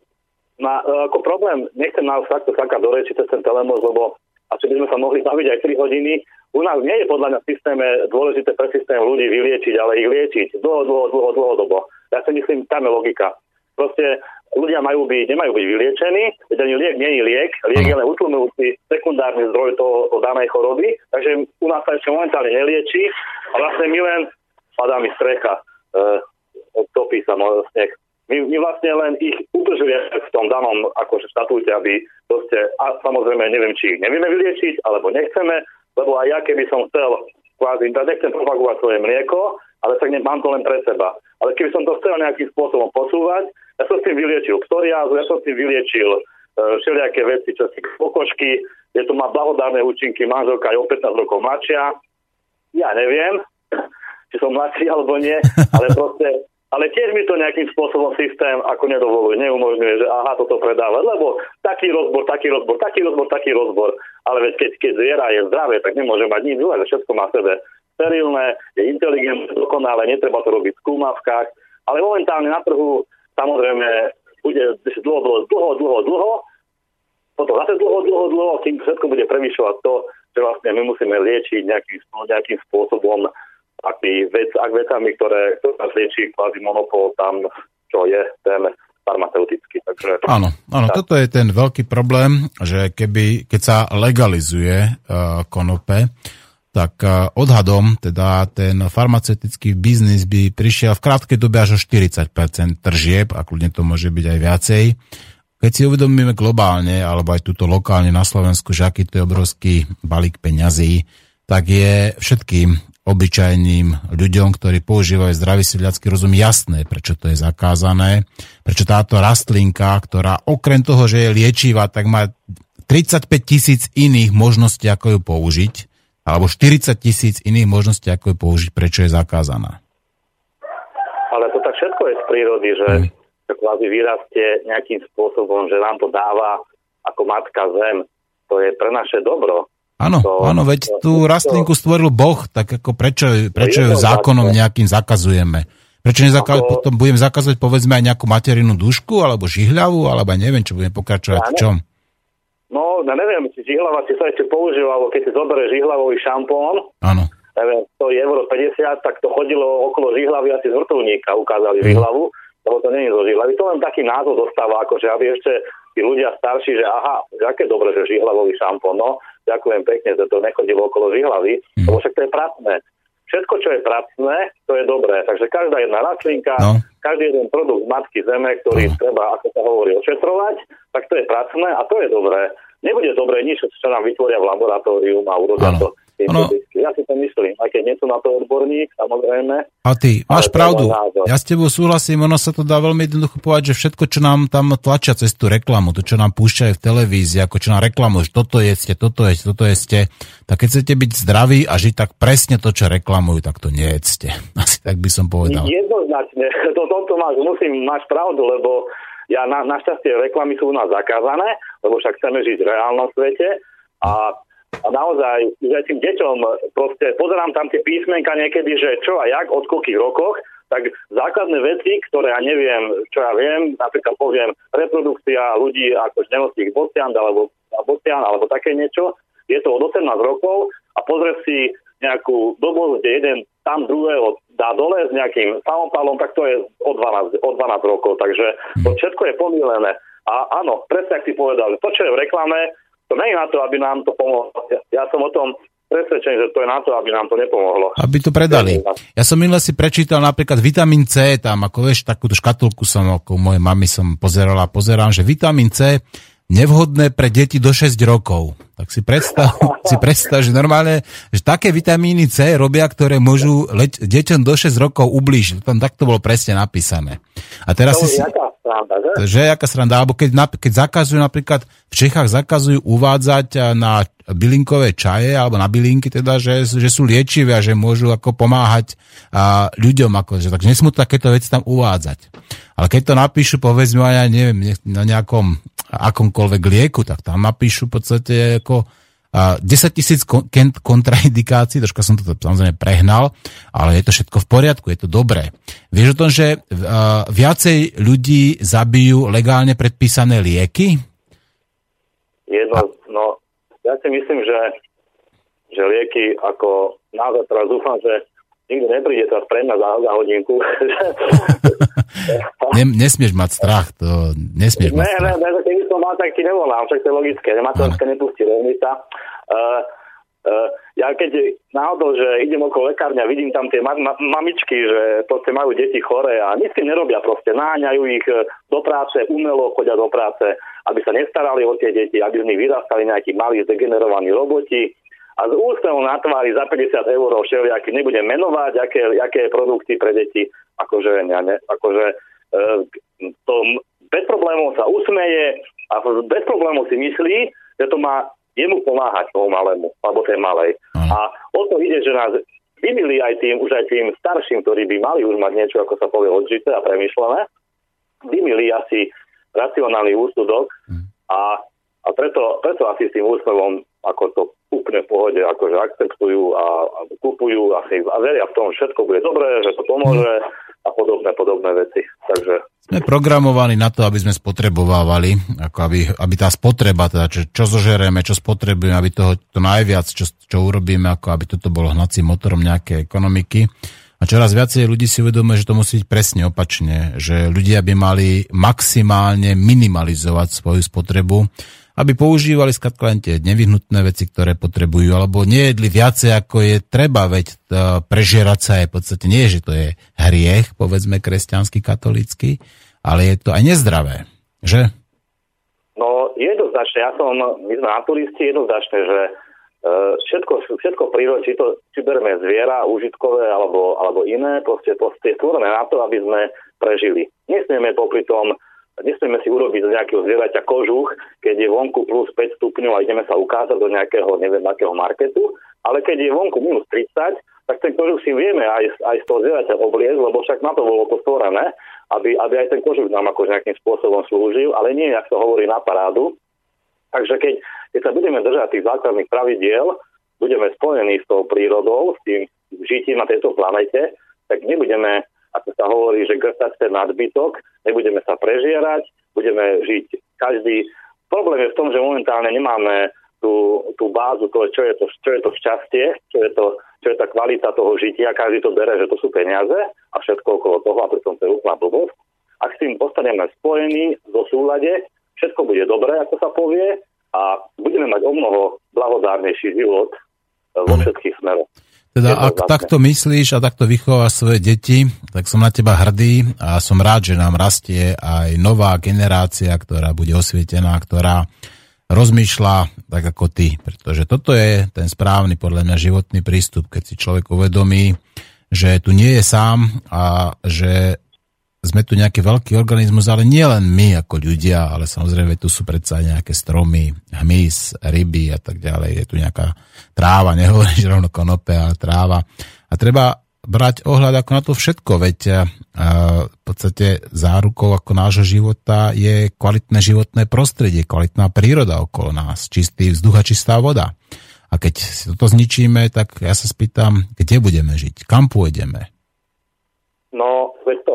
na, e, ako problém, nechcem nás takto skákať do reči cez ten telemos, lebo asi by sme sa mohli baviť aj 3 hodiny. U nás nie je podľa mňa v systéme dôležité pre systém ľudí vyliečiť, ale ich liečiť dlho, dlho, dlho, dlhodobo. Ja si myslím, tam je logika. Proste ľudia majú byť, nemajú byť vyliečení, veď ani liek nie je liek, liek je len utlmujúci sekundárny zdroj toho danej choroby, takže u nás sa ešte momentálne nelieči a vlastne my len, padá mi strecha, e, topí sa môj sneh, my, my vlastne len ich udržujeme v tom danom akože štatúte, aby proste, a samozrejme neviem, či ich nevieme vyliečiť, alebo nechceme, lebo aj ja keby som chcel kvázi, nechcem propagovať svoje mlieko, ale tak mám to len pre seba. Ale keby som to chcel nejakým spôsobom posúvať, ja som s tým vyliečil psoriázu, ja som s tým vyliečil e, všelijaké veci, čo si pokožky, je to má blahodárne účinky, manželka je o 15 rokov mladšia. Ja neviem, či som mladší alebo nie, ale proste ale tiež mi to nejakým spôsobom systém ako nedovoluje, neumožňuje, že aha, toto predávať, lebo taký rozbor, taký rozbor, taký rozbor, taký rozbor. Ale veď keď, keď zviera je zdravé, tak nemôže mať nič zlé, všetko má v sebe sterilné, je inteligentné, dokonale, netreba to robiť v skúmavkách, ale momentálne na trhu samozrejme bude dlho, dlho, dlho, dlho, dlho, potom zase dlho, dlho, dlho, tým všetko bude prevyšovať to, že vlastne my musíme liečiť nejakým, nejakým spôsobom ak, vec, ak vecami, ktoré, ktoré liečí kvázi monopol tam, čo je ten farmaceutický. Takže, áno, áno, tak. toto je ten veľký problém, že keby, keď sa legalizuje uh, konope, tak uh, odhadom teda ten farmaceutický biznis by prišiel v krátkej dobe až o 40% tržieb, a kľudne to môže byť aj viacej. Keď si uvedomíme globálne, alebo aj tuto lokálne na Slovensku, že aký to je obrovský balík peňazí, tak je všetkým obyčajným ľuďom, ktorí používajú zdravý sedliacký rozum, jasné, prečo to je zakázané, prečo táto rastlinka, ktorá okrem toho, že je liečivá, tak má 35 tisíc iných možností, ako ju použiť, alebo 40 tisíc iných možností, ako ju použiť, prečo je zakázaná. Ale to tak všetko je z prírody, že hmm. kvázi vyrastie nejakým spôsobom, že nám to dáva ako matka zem. To je pre naše dobro. Áno, to, áno, veď tú rastlinku stvoril Boh, tak ako prečo, prečo ju zákonom nejakým zakazujeme? Prečo nezaka- ako, potom budem zakazovať povedzme aj nejakú materinnú dušku, alebo žihľavu, alebo neviem, čo budem pokračovať v čom? No, ja neviem, či žihlava si sa ešte používa, alebo keď si zoberie žihlavový šampón, áno. neviem, to je euro 50, tak to chodilo okolo žihlavy asi z vrtulníka, ukázali mm. žihlavu, lebo to je zo žihlavy. To len taký názov dostáva, akože aby ešte tí ľudia starší, že aha, že aké dobre, že žihlavový šampón, no, ďakujem pekne, že to nechodilo okolo žihlavy, mm. lebo však to je pracné. všetko, čo je pracné, to je dobré. Takže každá jedna rastlinka, no. každý jeden produkt matky zeme, ktorý no. treba, ako sa hovorí, ošetrovať, tak to je pracné a to je dobré. Nebude dobré nič, čo nám vytvoria v laboratóriu a urodia to ono... Ja si to myslím, aj keď nie som na to odborník, samozrejme. A ty, máš pravdu. Ja s tebou súhlasím, ono sa to dá veľmi jednoducho povedať, že všetko, čo nám tam tlačia cez tú reklamu, to, čo nám púšťajú v televízii, ako čo nám reklamujú, že toto jeste, toto jeste, toto jeste, tak keď chcete byť zdraví a žiť tak presne to, čo reklamujú, tak to nejedzte. Asi tak by som povedal. Jednoznačne, to, tomto máš, musím, máš pravdu, lebo ja na, našťastie reklamy sú u nás zakázané, lebo však chceme žiť v reálnom svete a a naozaj, že tým deťom proste pozerám tam tie písmenka niekedy, že čo a jak, od koľkých rokoch, tak základné veci, ktoré ja neviem, čo ja viem, napríklad poviem reprodukcia ľudí ako nemocných bocian alebo, bocian alebo také niečo, je to od 18 rokov a pozrieť si nejakú dobu, kde jeden tam druhého dá dole s nejakým samopalom, tak to je o 12, o 12 rokov. Takže to všetko je pomílené. A áno, presne ak si povedal, to, čo je v reklame, to nie je na to, aby nám to pomohlo. Ja, ja som o tom presvedčený, že to je na to, aby nám to nepomohlo. Aby to predali. Ja som minule si prečítal napríklad vitamín C, tam ako vieš, takúto škatulku som ako mojej mamy som pozeral a pozerám, že vitamín C nevhodné pre deti do 6 rokov. Tak si predstav, si predstav, že normálne, že také vitamíny C robia, ktoré môžu leť, deťom do 6 rokov ublížiť. Tam takto bolo presne napísané. A teraz to si... Jaká sranda, že? Že aká sranda, alebo keď, keď zakazujú napríklad, v Čechách zakazujú uvádzať na bylinkové čaje, alebo na bylinky teda, že, že sú liečivé a že môžu ako pomáhať a, ľuďom, ako, že, takže nesmú takéto veci tam uvádzať. Ale keď to napíšu, povedzme, ja neviem, na nejakom akomkoľvek lieku, tak tam napíšu v podstate ako 10 tisíc kontraindikácií, troška som to samozrejme prehnal, ale je to všetko v poriadku, je to dobré. Vieš o tom, že viacej ľudí zabijú legálne predpísané lieky? Jedno, no, ja si myslím, že, že lieky ako naozaj teraz dúfam, že nikto nepríde teraz pre mňa za, za hodinku. nesmieš mať strach, to nesmieš ne, mať strach. Ne, ne, keby som mal, tak ti nevolám, však to je logické, Matouška nepustí rovnica. Uh, uh, ja keď náhodou, že idem okolo lekárne a vidím tam tie ma- ma- mamičky, že proste majú deti chore a nič si nerobia proste, náňajú ich e, do práce, umelo chodia do práce, aby sa nestarali o tie deti, aby z nich vyrastali nejakí malí zdegenerovaní roboti, a z úsmevom na tvári za 50 eur všelijaký nebudem menovať, aké, aké produkty pre deti, akože, ja ne, akože e, to bez problémov sa usmeje a bez problémov si myslí, že to má jemu pomáhať tomu malému, alebo tej malej. A o to ide, že nás vymili aj tým, už aj tým starším, ktorí by mali už mať niečo, ako sa povie, odžité a premyšlené, vymili asi racionálny úsudok mm. a, a preto, preto asi s tým úsmevom ako to úplne v pohode akože akceptujú a, a kupujú a, a veria v tom, všetko bude dobré, že to pomôže a podobné, podobné veci. Takže... Sme programovaní na to, aby sme spotrebovávali, ako aby, aby tá spotreba, teda čo, čo zožereme, čo spotrebujeme, aby toho to najviac, čo, čo urobíme, ako aby toto bolo hnacím motorom nejakej ekonomiky. A čoraz viacej ľudí si uvedomuje, že to musí byť presne opačne, že ľudia by mali maximálne minimalizovať svoju spotrebu, aby používali skrátka len tie nevyhnutné veci, ktoré potrebujú, alebo nejedli viacej, ako je treba, veď prežierať sa je v podstate nie, že to je hriech, povedzme kresťanský, katolícky, ale je to aj nezdravé, že? No jednoznačne, ja som, my sme naturisti jednoznačne, že e, všetko, všetko prírode, či, to, či bereme zviera, užitkové alebo, alebo iné, proste, proste je na to, aby sme prežili. Nesmieme popri tom Nesmieme si urobiť z nejakého zvieraťa kožuch, keď je vonku plus 5 stupňov a ideme sa ukázať do nejakého, neviem, akého marketu, ale keď je vonku minus 30, tak ten kožuch si vieme aj, aj z toho zvieraťa obliecť, lebo však na to bolo to stvorené, aby, aby aj ten kožuch nám ako nejakým spôsobom slúžil, ale nie, ak sa hovorí, na parádu. Takže keď, keď sa budeme držať tých základných pravidiel, budeme spojení s tou prírodou, s tým žitím na tejto planete, tak nebudeme ako sa hovorí, že grtať ten nadbytok, nebudeme sa prežierať, budeme žiť každý. Problém je v tom, že momentálne nemáme tú, tú bázu toho, čo je to, čo je to šťastie, čo je, to, čo je tá kvalita toho žitia, každý to bere, že to sú peniaze a všetko okolo toho a pritom to je úplná blbosť. Ak s tým postaneme spojení zo súlade, všetko bude dobré, ako sa povie, a budeme mať o mnoho blahodárnejší život vo všetkých smeroch. Teda ak vlastne. takto myslíš a takto vychováš svoje deti, tak som na teba hrdý a som rád, že nám rastie aj nová generácia, ktorá bude osvietená, ktorá rozmýšľa tak ako ty. Pretože toto je ten správny podľa mňa životný prístup, keď si človek uvedomí, že tu nie je sám a že sme tu nejaký veľký organizmus, ale nie len my ako ľudia, ale samozrejme tu sú predsa nejaké stromy, hmyz, ryby a tak ďalej. Je tu nejaká tráva, nehovoríš rovno konope, ale tráva. A treba brať ohľad ako na to všetko, veď v podstate zárukou ako nášho života je kvalitné životné prostredie, kvalitná príroda okolo nás, čistý vzduch a čistá voda. A keď si toto zničíme, tak ja sa spýtam, kde budeme žiť, kam pôjdeme? No, veď to,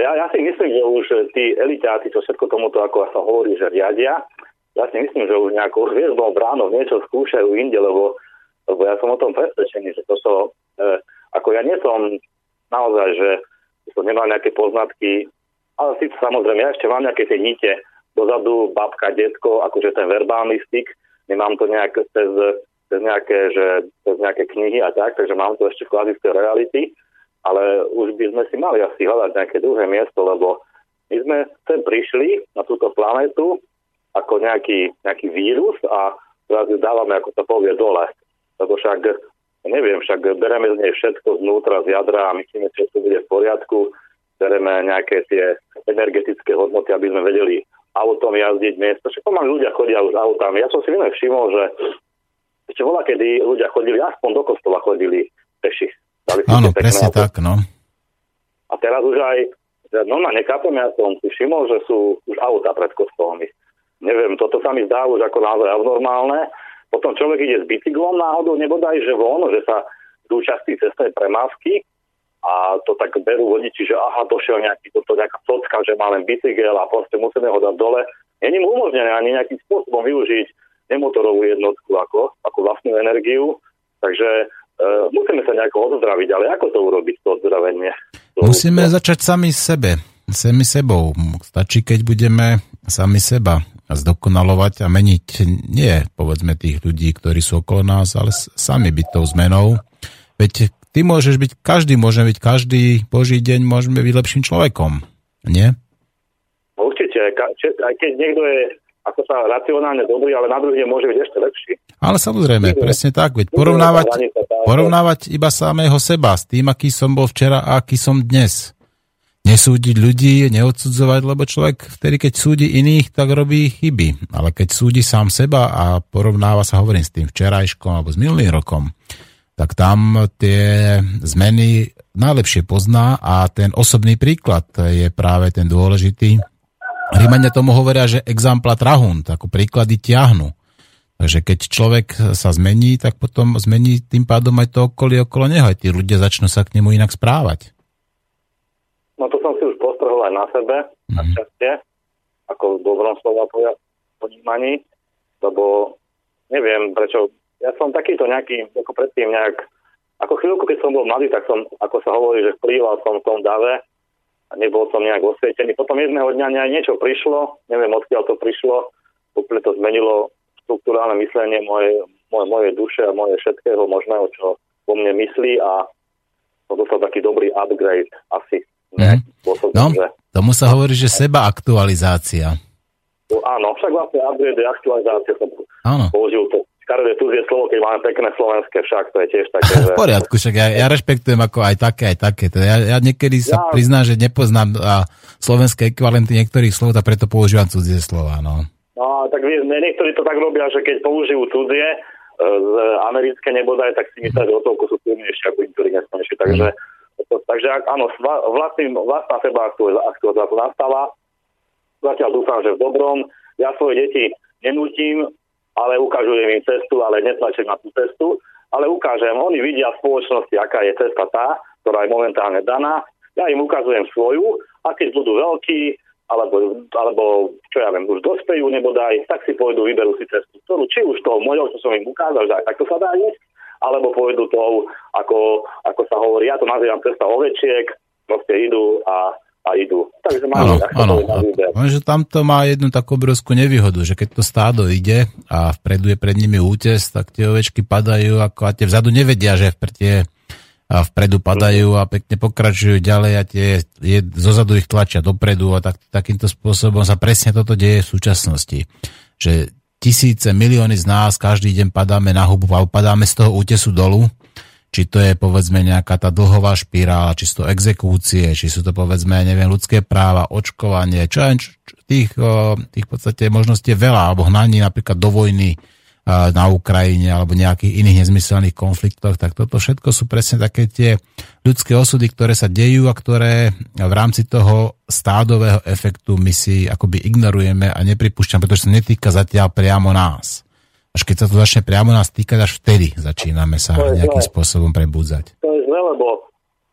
ja, ja si myslím, že už tí elitáci, čo všetko tomuto, ako sa hovorí, že riadia, ja si myslím, že už nejakou hviezdnou bránou niečo skúšajú inde, lebo, lebo ja som o tom presvedčený, že toto, e, ako ja nie som naozaj, že som nemal nejaké poznatky, ale si samozrejme, ja ešte mám nejaké tie nite dozadu, babka, detko, akože ten verbálny styk, nemám to nejak cez, cez, nejaké, že, cez nejaké knihy a tak, takže mám to ešte v klasickej reality ale už by sme si mali asi hľadať nejaké druhé miesto, lebo my sme sem prišli na túto planetu ako nejaký, nejaký vírus a teraz ju dávame, ako sa povie, dole. Lebo však, neviem, však bereme z nej všetko znútra, z jadra a myslíme, že to bude v poriadku. Bereme nejaké tie energetické hodnoty, aby sme vedeli autom jazdiť miesto. Však pomaly ľudia chodia už autami. Ja som si minulé všimol, že ešte voľa, kedy ľudia chodili, aspoň do kostola chodili peši. Áno, presne tak, no. A teraz už aj, no ma nechápem, ja som si všimol, že sú už auta pred kostolmi. Neviem, toto sa mi zdá už ako naozaj abnormálne. Potom človek ide s bicyklom náhodou, nebodaj, že von, že sa zúčastí cestnej premávky a to tak berú vodiči, že aha, došiel nejaký, toto nejaká socka, že má len bicykel a proste musíme ho dať dole. Není mu umožnené ani nejakým spôsobom využiť nemotorovú jednotku ako, ako vlastnú energiu. Takže musíme sa nejako odzdraviť, ale ako to urobiť, to ozdravenie? To, musíme začať sami sebe, sami sebou. Stačí, keď budeme sami seba zdokonalovať a meniť nie, povedzme, tých ľudí, ktorí sú okolo nás, ale sami byť tou zmenou. Veď ty môžeš byť, každý môže byť, každý boží deň môžeme byť lepším človekom, nie? Určite, aj keď niekto je ako sa racionálne dobrý, ale na druhý môže byť ešte lepší. Ale samozrejme, presne tak, veď porovnávať, porovnávať iba samého seba s tým, aký som bol včera a aký som dnes. Nesúdiť ľudí, neodsudzovať, lebo človek vtedy, keď súdi iných, tak robí chyby. Ale keď súdi sám seba a porovnáva sa, hovorím, s tým včerajškom alebo s minulým rokom, tak tam tie zmeny najlepšie pozná a ten osobný príklad je práve ten dôležitý, Rímania tomu hovoria, že exampla trahunt, ako príklady ťahnu. Takže keď človek sa zmení, tak potom zmení tým pádom aj to okolie okolo neho. Aj tí ľudia začnú sa k nemu inak správať. No to som si už postrhol aj na sebe, mm. na šťastie, ako v dobrom slova ponímaní, lebo neviem prečo, ja som takýto nejaký, ako predtým nejak, ako chvíľku, keď som bol mladý, tak som, ako sa hovorí, že vplýval som v tom dave, a nebol som nejak osvietený. Potom jedného dňa niečo prišlo, neviem odkiaľ to prišlo, úplne to zmenilo štruktúrálne myslenie moje, moje, moje duše a moje všetkého možného, čo vo mne myslí a to dostal taký dobrý upgrade asi. Mm. Spôsobom, no, že... tomu sa hovorí, že seba aktualizácia. No, áno, však vlastne upgrade je aktualizácia. Som áno. použil to Karol, tu je slovo, keď máme pekné slovenské, však to je tiež také, že... V poriadku, však ja, ja rešpektujem ako aj také, aj také. Teda ja, ja niekedy sa ja... priznám, že nepoznám a slovenské ekvivalenty niektorých slov a preto používam cudzie slova, no. No, tak vie, niektorí to tak robia, že keď použijú cudzie, e, z americké nebodaj, tak si myslia, že o toľko sú silnejšie ako inteligentnejšie. Takže, to, takže áno, vlastný, vlastná seba aktualizácia nastáva. Zatiaľ dúfam, že v dobrom. Ja svoje deti nenútim, ale ukážujem im cestu, ale netlačím na tú cestu, ale ukážem, oni vidia v spoločnosti, aká je cesta tá, ktorá je momentálne daná, ja im ukazujem svoju a keď budú veľkí, alebo, alebo čo ja viem, už dospejú nebodaj, tak si pôjdu, vyberú si cestu, ktorú či už tou mojou, čo som im ukázal, že aj takto sa dá ísť, alebo pôjdu tou, ako, ako sa hovorí, ja to nazývam cesta ovečiek, proste idú a a idú. Takže áno, áno, Lenže tam to má jednu takú obrovskú nevýhodu, že keď to stádo ide a vpredu je pred nimi útes, tak tie ovečky padajú ako a tie vzadu nevedia, že tie a vpredu padajú a pekne pokračujú ďalej a tie je, zozadu ich tlačia dopredu a tak, takýmto spôsobom sa presne toto deje v súčasnosti. Že tisíce, milióny z nás každý deň padáme na hubu a padáme z toho útesu dolu či to je povedzme nejaká tá dlhová špirála, či sú to exekúcie, či sú to povedzme, neviem, ľudské práva, očkovanie, čo aj tých, tých v podstate možností je veľa, alebo hnaní napríklad do vojny na Ukrajine alebo nejakých iných nezmyselných konfliktoch, tak toto všetko sú presne také tie ľudské osudy, ktoré sa dejú a ktoré v rámci toho stádového efektu my si akoby ignorujeme a nepripúšťame, pretože sa netýka zatiaľ priamo nás až keď sa to začne priamo nás týkať, až vtedy začíname sa nejakým zle. spôsobom prebudzať. To je zle, lebo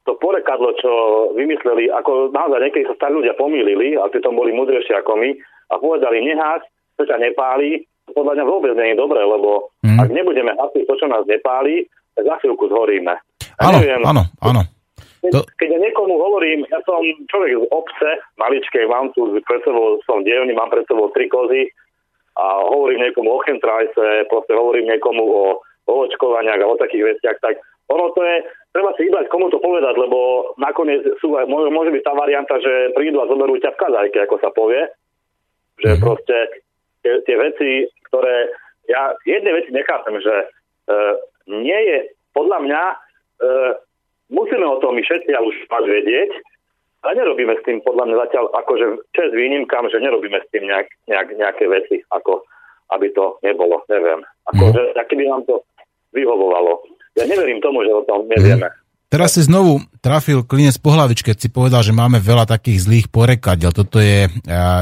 to porekadlo, čo vymysleli, ako naozaj niekedy sa starí ľudia pomýlili, a tí tom boli mudrejšie ako my, a povedali, nehás, to ťa nepáli, podľa mňa vôbec nie je dobré, lebo mm. ak nebudeme hasiť to, čo nás nepáli, tak za chvíľku zhoríme. Áno, áno, áno. Keď, to... keď ja niekomu hovorím, ja som človek z obce, maličkej, mám tu pred sebou, som dievny, mám pred sebou tri kozy, a hovorím niekomu o chemtrajse, proste hovorím niekomu o, o očkovaniach a o takých veciach, tak ono to je, treba si vybrať, komu to povedať, lebo nakoniec sú, môže, môže byť tá varianta, že prídu a zoberú ťa v kazajke, ako sa povie, že mm. proste tie, tie veci, ktoré, ja jedné veci nechápem, že e, nie je, podľa mňa, e, musíme o tom my všetci a už vedieť, a nerobíme s tým podľa mňa zatiaľ akože čest výnimkám, že nerobíme s tým nejak, nejak, nejaké veci, ako aby to nebolo, neviem. Akože, mm. keby nám to vyhovovalo. Ja neverím tomu, že o tom nevieme. Mm. Teraz si znovu trafil klinec po hlavičke, keď si povedal, že máme veľa takých zlých porekadiel. Toto je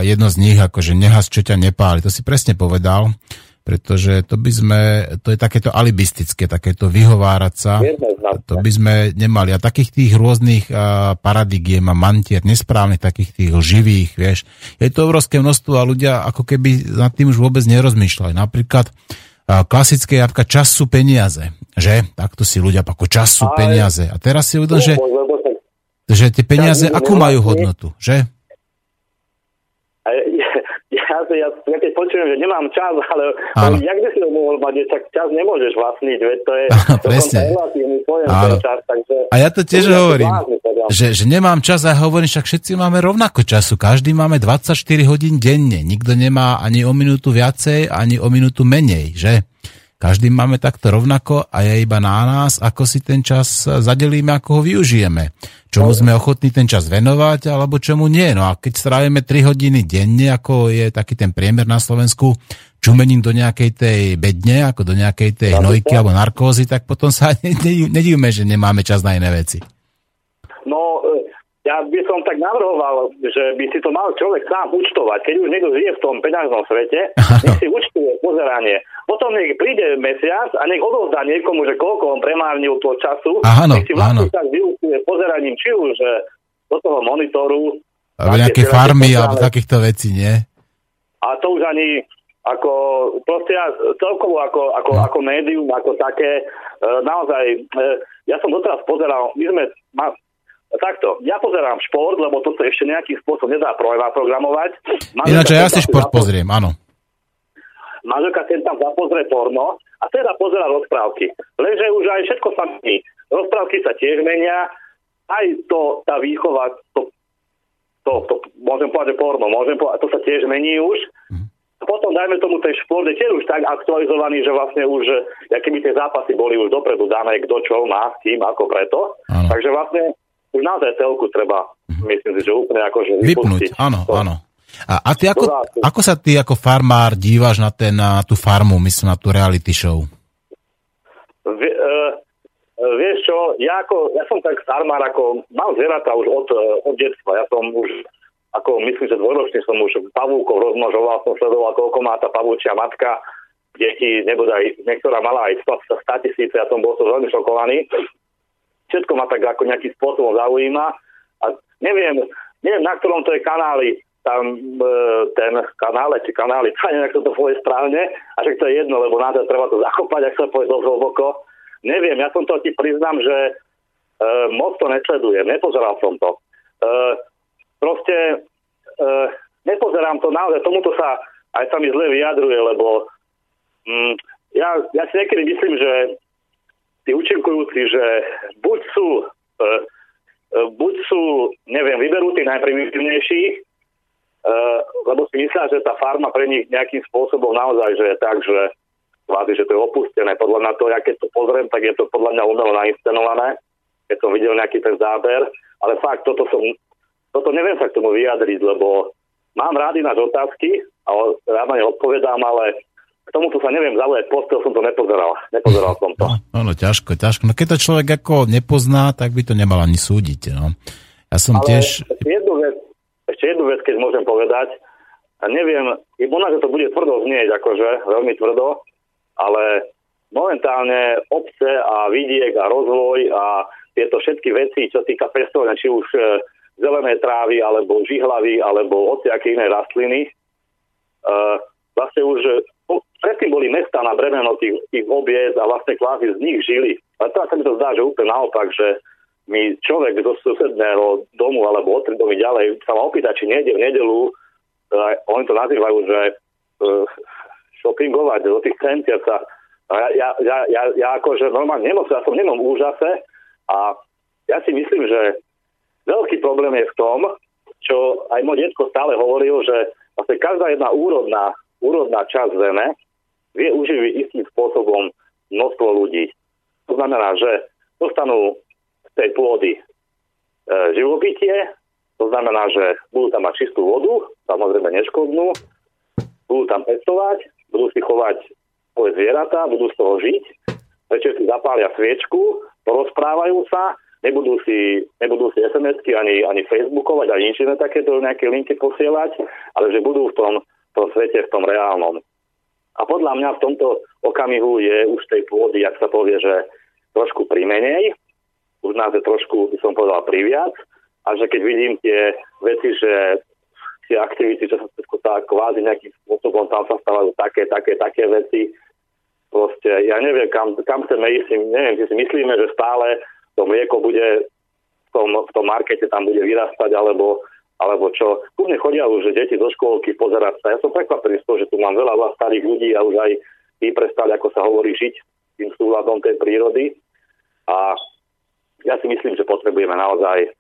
jedno z nich, akože nehas, čo ťa nepáli. To si presne povedal pretože to by sme, to je takéto alibistické, takéto vyhovárať sa, to by sme nemali. A takých tých rôznych uh, paradigiem a mantier, nesprávnych, takých tých živých, vieš, je to obrovské množstvo a ľudia ako keby nad tým už vôbec nerozmýšľali. Napríklad klasické jabka, čas sú peniaze, že? Takto si ľudia ako čas sú peniaze. A teraz si uvedom, že, že tie peniaze, akú majú hodnotu, že? Ja, ja keď počujem, že nemám čas, ale Áno. jak by si ho mohol mať, tak čas nemôžeš vlastniť, veď to je presne. pojem čas, takže... A ja to tiež hovorím, teda. že, že nemám čas a hovorím, však všetci máme rovnako času, každý máme 24 hodín denne, nikto nemá ani o minútu viacej, ani o minútu menej, že? Každý máme takto rovnako a je iba na nás, ako si ten čas zadelíme, ako ho využijeme. Čomu sme ochotní ten čas venovať, alebo čomu nie. No a keď strávime 3 hodiny denne, ako je taký ten priemer na Slovensku, čumením do nejakej tej bedne, ako do nejakej tej hnojky alebo narkózy, tak potom sa nedívme, že nemáme čas na iné veci. No, ja by som tak navrhoval, že by si to mal človek sám účtovať. Keď už niekto žije v tom peňažnom svete, nech si účtuje pozeranie. Potom nech príde mesiac a nech odovzdá niekomu, že koľko on premárnil toho času. Áno, nech si vlastne tak vyúčtuje pozeraním, či už do toho monitoru. Alebo nejaké farmy alebo takýchto vecí, nie? A to už ani ako proste ja celkovo ako, ako, no. ako médium, ako také, e, naozaj, e, ja som doteraz pozeral, my sme, ma, Takto, ja pozerám šport, lebo to sa ešte nejakým spôsobom nedá programovať. Ináč ja si šport pozriem, áno. Manželka si tam zapozrie porno a teda pozera rozprávky. Lenže už aj všetko sa mení. Rozprávky sa tiež menia, aj to, tá výchova, to, to, to môžem povedať, že porno, môžem povedať, to sa tiež mení už. Mm. Potom dajme tomu ten šport je tiež už tak aktualizovaný, že vlastne už, ja keby tie zápasy boli už dopredu dané, kto čo má s tým, ako preto. Ano. Takže vlastne už naozaj telku treba, mm-hmm. myslím si, že úplne akože vypnúť. Áno, to. áno. A, a ty ako, ako sa ty ako farmár díváš na, ten, na tú farmu, myslím na tú reality show? V, uh, vieš čo, ja, ako, ja som tak farmár, ako mám zvieratá už od, e, od detstva. Ja som už, ako myslím, že dvojročný som už pavúkov rozmnožoval, som sledoval, koľko má tá pavúčia matka, deti, nebodaj, niektorá mala aj 100 tisíce, ja som bol so veľmi šokovaný všetko ma tak ako nejakým spôsobom zaujíma a neviem, neviem na ktorom to je kanáli, tam e, ten kanále, či kanály, neviem, ako to povie správne, a však to je jedno, lebo na to treba to zakopať, ak sa povie dosť hlboko. Neviem, ja som to ti priznám, že e, moc to nesledujem, nepozeral som to. E, proste e, nepozerám to naozaj, tomuto sa aj sa mi zle vyjadruje, lebo mm, ja, ja si niekedy myslím, že tí účinkujúci, že buď sú, e, e, buď sú, neviem, vyberú tí najprimitívnejší, e, lebo si myslia, že tá farma pre nich nejakým spôsobom naozaj, že je tak, že kvázi, že to je opustené. Podľa mňa to, ja keď to pozriem, tak je to podľa mňa umelo nainscenované, keď som videl nejaký ten záber, ale fakt, toto som, toto neviem sa k tomu vyjadriť, lebo mám rádi náš otázky a rád na ne odpovedám, ale k tomuto sa neviem zaujať, postel som to nepozeral. Nepozeral som to. No, no, ťažko, ťažko. No keď to človek ako nepozná, tak by to nemal ani súdiť. No. Ja som Ale tiež... Ešte jednu, vec, ešte jednu vec, keď môžem povedať. A neviem, možno, že to bude tvrdo znieť, akože veľmi tvrdo, ale momentálne obce a vidiek a rozvoj a tieto všetky veci, čo týka pestovania, či už e, zelené trávy, alebo žihlavy, alebo hociaké iné rastliny, uh, vlastne už predtým boli mesta na bremeno tých, tých obiec a vlastne kvázi z nich žili. A teraz sa mi to zdá, že úplne naopak, že mi človek zo susedného domu alebo o tri domy ďalej sa ma opýta, či nejde v nedelu, uh, oni to nazývajú, že uh, shoppingovať do tých centier sa. Ja, ja, ja, ja, ja akože normálne nemoc, ja som nemom úžase a ja si myslím, že veľký problém je v tom, čo aj môj detko stále hovoril, že vlastne každá jedna úrodná úrodná časť zeme vie uživiť istým spôsobom množstvo ľudí. To znamená, že dostanú z tej pôdy e, živobytie, to znamená, že budú tam mať čistú vodu, samozrejme neškodnú, budú tam pestovať, budú si chovať svoje zvieratá, budú z toho žiť, večer si zapália sviečku, porozprávajú sa, nebudú si, nebudú si SMS-ky ani, ani Facebookovať, ani nič takéto nejaké linky posielať, ale že budú v tom tom svete, v tom reálnom. A podľa mňa v tomto okamihu je už tej pôdy, ak sa povie, že trošku primenej, už nás je trošku, by som povedal, priviac, a že keď vidím tie veci, že tie aktivity, čo sa tá kvázi nejakým spôsobom tam sa stávajú také, také, také veci, proste ja neviem, kam, kam chceme ísť, neviem, či si myslíme, že stále to mlieko bude v tom, v tom markete tam bude vyrastať, alebo alebo čo. Tu mne chodia už deti do škôlky pozerať sa. Ja som prekvapený z toho, že tu mám veľa starých ľudí a už aj tí prestali, ako sa hovorí, žiť tým súhľadom tej prírody. A ja si myslím, že potrebujeme naozaj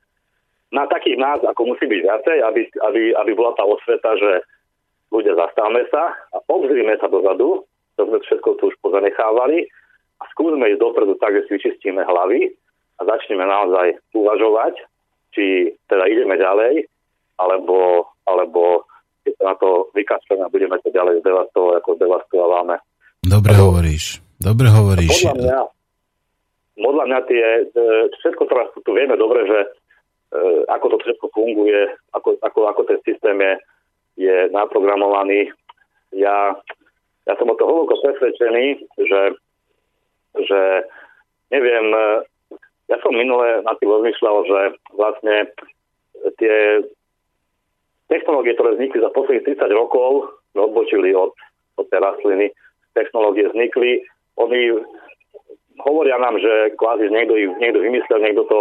na takých nás, ako musí byť viacej, aby, aby, aby bola tá osveta, že ľudia zastavme sa a obzrime sa dozadu, to sme všetko tu už pozanechávali a skúsme ísť dopredu tak, že si vyčistíme hlavy a začneme naozaj uvažovať, či teda ideme ďalej alebo, alebo keď sa na to vykašľame a budeme to ďalej zdevastovať, ako zdevastovávame. Dobre Lebo, hovoríš, dobre hovoríš. Podľa mňa, podľa mňa tie, e, všetko teraz tu vieme dobre, že e, ako to všetko funguje, ako, ako, ako ten systém je, je naprogramovaný. Ja, ja som o to hlboko presvedčený, že, že neviem, e, ja som minule na tým rozmýšľal, že vlastne tie technológie, ktoré vznikli za posledných 30 rokov, odbočili od, od tej rastliny, technológie vznikli, oni hovoria nám, že kvázi niekto, niekto vymyslel, niekto to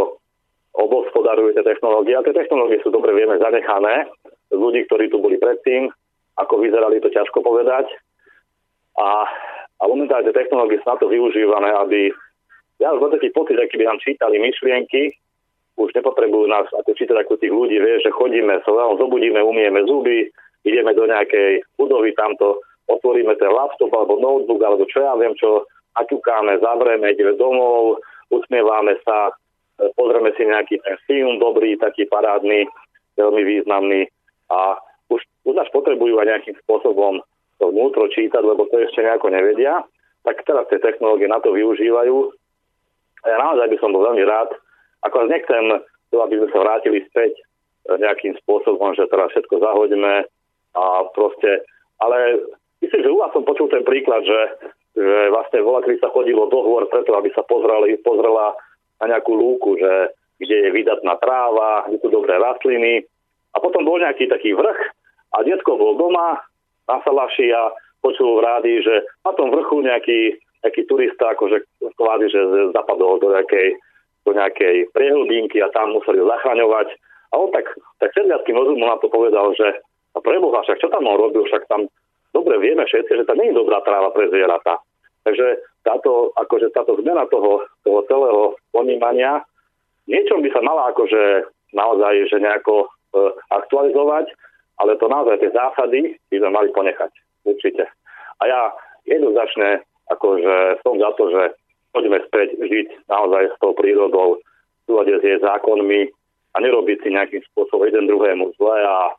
obospodaruje tie technológie. A tie technológie sú dobre vieme zanechané ľudí, ktorí tu boli predtým. Ako vyzerali, to ťažko povedať. A, a momentálne tie technológie sú na to využívané, aby ja už taký pocit, aký by nám čítali myšlienky, už nepotrebujú nás ako čítať ako tých ľudí, vie, že chodíme, sa zobudíme, umieme zuby, ideme do nejakej budovy, tamto otvoríme ten laptop alebo notebook, alebo čo ja viem, čo naťukáme, zavrieme, ideme domov, usmievame sa, e, pozrieme si nejaký ten film dobrý, taký parádny, veľmi významný a už, už nás potrebujú aj nejakým spôsobom to vnútro čítať, lebo to ešte nejako nevedia, tak teraz tie technológie na to využívajú. A ja naozaj by som bol veľmi rád, ako nechcem to, aby sme sa vrátili späť e, nejakým spôsobom, že teraz všetko zahodíme a proste, ale myslím, že u vás som počul ten príklad, že, že vlastne kedy sa chodilo dohovor preto, aby sa pozreli, pozrela na nejakú lúku, že kde je vydatná tráva, kde sú dobré rastliny. A potom bol nejaký taký vrch a detko bol doma na salaši a počul v rádi, že na tom vrchu nejaký, nejaký turista akože kvázi, že zapadol do nejakej do nejakej priehlbinky a tam museli zachraňovať. A on tak, tak sedliackým rozumom na to povedal, že a preboha, však čo tam on robil, však tam dobre vieme všetci, že tam nie je dobrá tráva pre zvieratá. Takže táto, akože táto zmena toho, toho celého ponímania, niečom by sa mala akože naozaj že nejako e, aktualizovať, ale to naozaj tie zásady by sme mali ponechať. Určite. A ja jednoznačne akože som za to, že poďme späť žiť naozaj s tou prírodou, v s jej zákonmi a nerobiť si nejakým spôsobom jeden druhému zle a,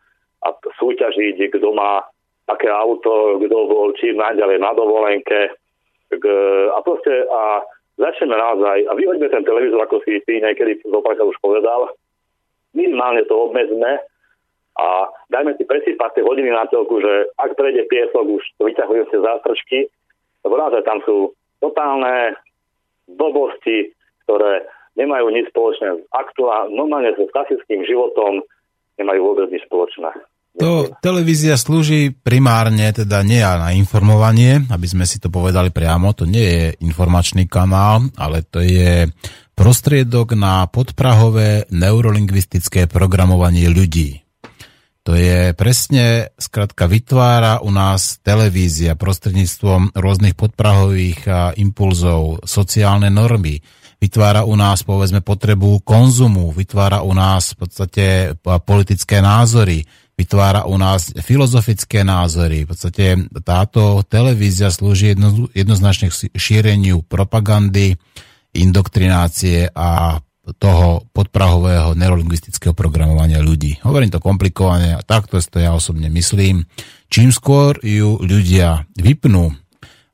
a súťažiť, kto má aké auto, kto bol čím najďalej na dovolenke. K, a proste a začneme naozaj, a vyhoďme ten televízor, ako si ty niekedy zopakal už povedal, minimálne to obmedzme a dajme si presýpať tie hodiny na telku, že ak prejde piesok, už vyťahujú si zástrčky, lebo naozaj tam sú totálne blbosti, ktoré nemajú nič spoločné s aktuálne, normálne so klasickým životom, nemajú vôbec nič spoločné. To televízia slúži primárne teda nie na informovanie, aby sme si to povedali priamo, to nie je informačný kanál, ale to je prostriedok na podprahové neurolingvistické programovanie ľudí. To je presne, skratka, vytvára u nás televízia prostredníctvom rôznych podprahových impulzov, sociálne normy, vytvára u nás, povedzme, potrebu konzumu, vytvára u nás v podstate politické názory, vytvára u nás filozofické názory. V podstate táto televízia slúži jedno, jednoznačne šíreniu propagandy, indoktrinácie a toho podprahového neurolingvistického programovania ľudí. Hovorím to komplikovane a takto to ja osobne myslím. Čím skôr ju ľudia vypnú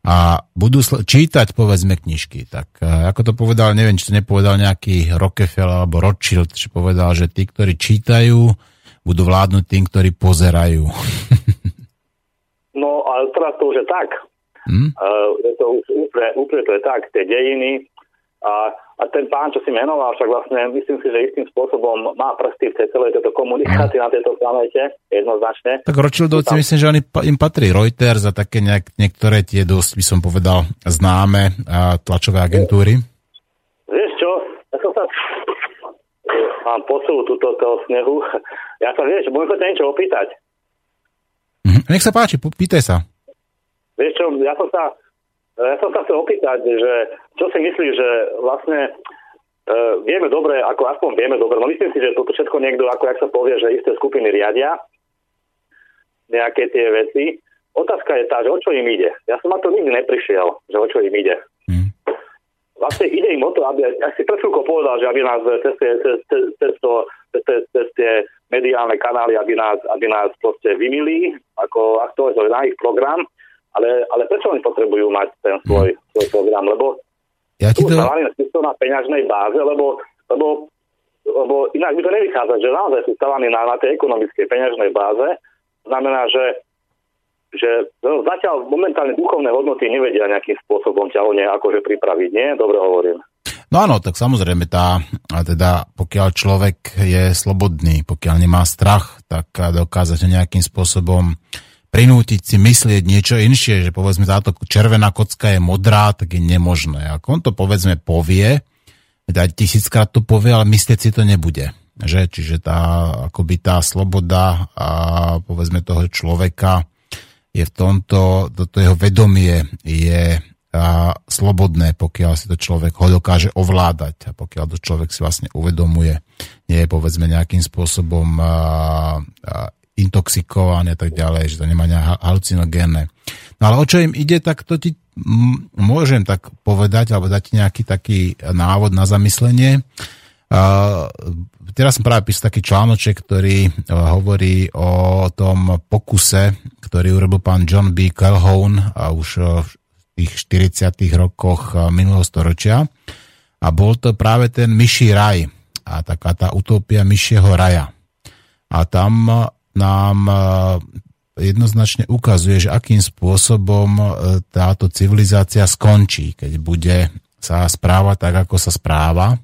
a budú sl- čítať, povedzme, knižky. Tak ako to povedal, neviem, či to nepovedal nejaký Rockefeller alebo Rothschild, že povedal, že tí, ktorí čítajú, budú vládnuť tým, ktorí pozerajú. no, ale teraz to už je tak. Hmm? Uh, je to už úplne, úplne to je tak. Tie dejiny a, a ten pán, čo si menoval, však vlastne myslím si, že istým spôsobom má prsty v tej celej tejto komunikácii na tejto planete, jednoznačne. Tak Rothschildovci, myslím, že oni, im patrí Reuters a také nejak, niektoré tie dosť, by som povedal, známe a tlačové agentúry. Vieš čo, ja som sa mám posulu túto toho snehu. Ja sa vieš, budem sa niečo opýtať. Mhm. Nech sa páči, pýtaj sa. Vieš čo, ja som sa ja som sa chcel opýtať, že čo si myslíš, že vlastne e, vieme dobre, ako aspoň vieme dobre, no myslím si, že toto všetko niekto, ako jak sa povie, že isté skupiny riadia nejaké tie veci. Otázka je tá, že o čo im ide. Ja som na to nikdy neprišiel, že o čo im ide. Mm. Vlastne ide im o to, aby, ja si pred povedal, že aby nás cez, cez, cez, cez, to, cez, cez, cez tie mediálne kanály, aby nás, aby nás proste vymili, ako aktualizovali na ich program, ale, ale prečo oni potrebujú mať ten svoj, hmm. svoj program? Lebo ja ti to... sú na peňažnej báze, lebo, lebo, lebo inak by to nevychádza, že naozaj sú stavaní na, na tej ekonomickej peňažnej báze. Znamená, že, že no, zatiaľ momentálne duchovné hodnoty nevedia nejakým spôsobom ťa o ne akože pripraviť, nie? Dobre hovorím. No áno, tak samozrejme tá, a teda pokiaľ človek je slobodný, pokiaľ nemá strach, tak dokáže nejakým spôsobom prinútiť si myslieť niečo inšie, že povedzme táto červená kocka je modrá, tak je nemožné. Ako on to povedzme povie, teda tisíckrát to povie, ale myslieť si to nebude. Že? Čiže tá, akoby tá sloboda a povedzme toho človeka je v tomto, toto jeho vedomie je a, slobodné, pokiaľ si to človek ho dokáže ovládať a pokiaľ to človek si vlastne uvedomuje, nie je povedzme nejakým spôsobom a, a, intoxikované a tak ďalej, že to nemá halucinogénne. No ale o čo im ide, tak to ti môžem tak povedať, alebo dať nejaký taký návod na zamyslenie. Uh, teraz som práve písal taký článoček, ktorý uh, hovorí o tom pokuse, ktorý urobil pán John B. Calhoun a už uh, v tých 40 rokoch uh, minulého storočia. A bol to práve ten myší raj a taká tá utopia myšieho raja. A tam nám e, jednoznačne ukazuje, že akým spôsobom e, táto civilizácia skončí, keď bude sa správať tak, ako sa správa.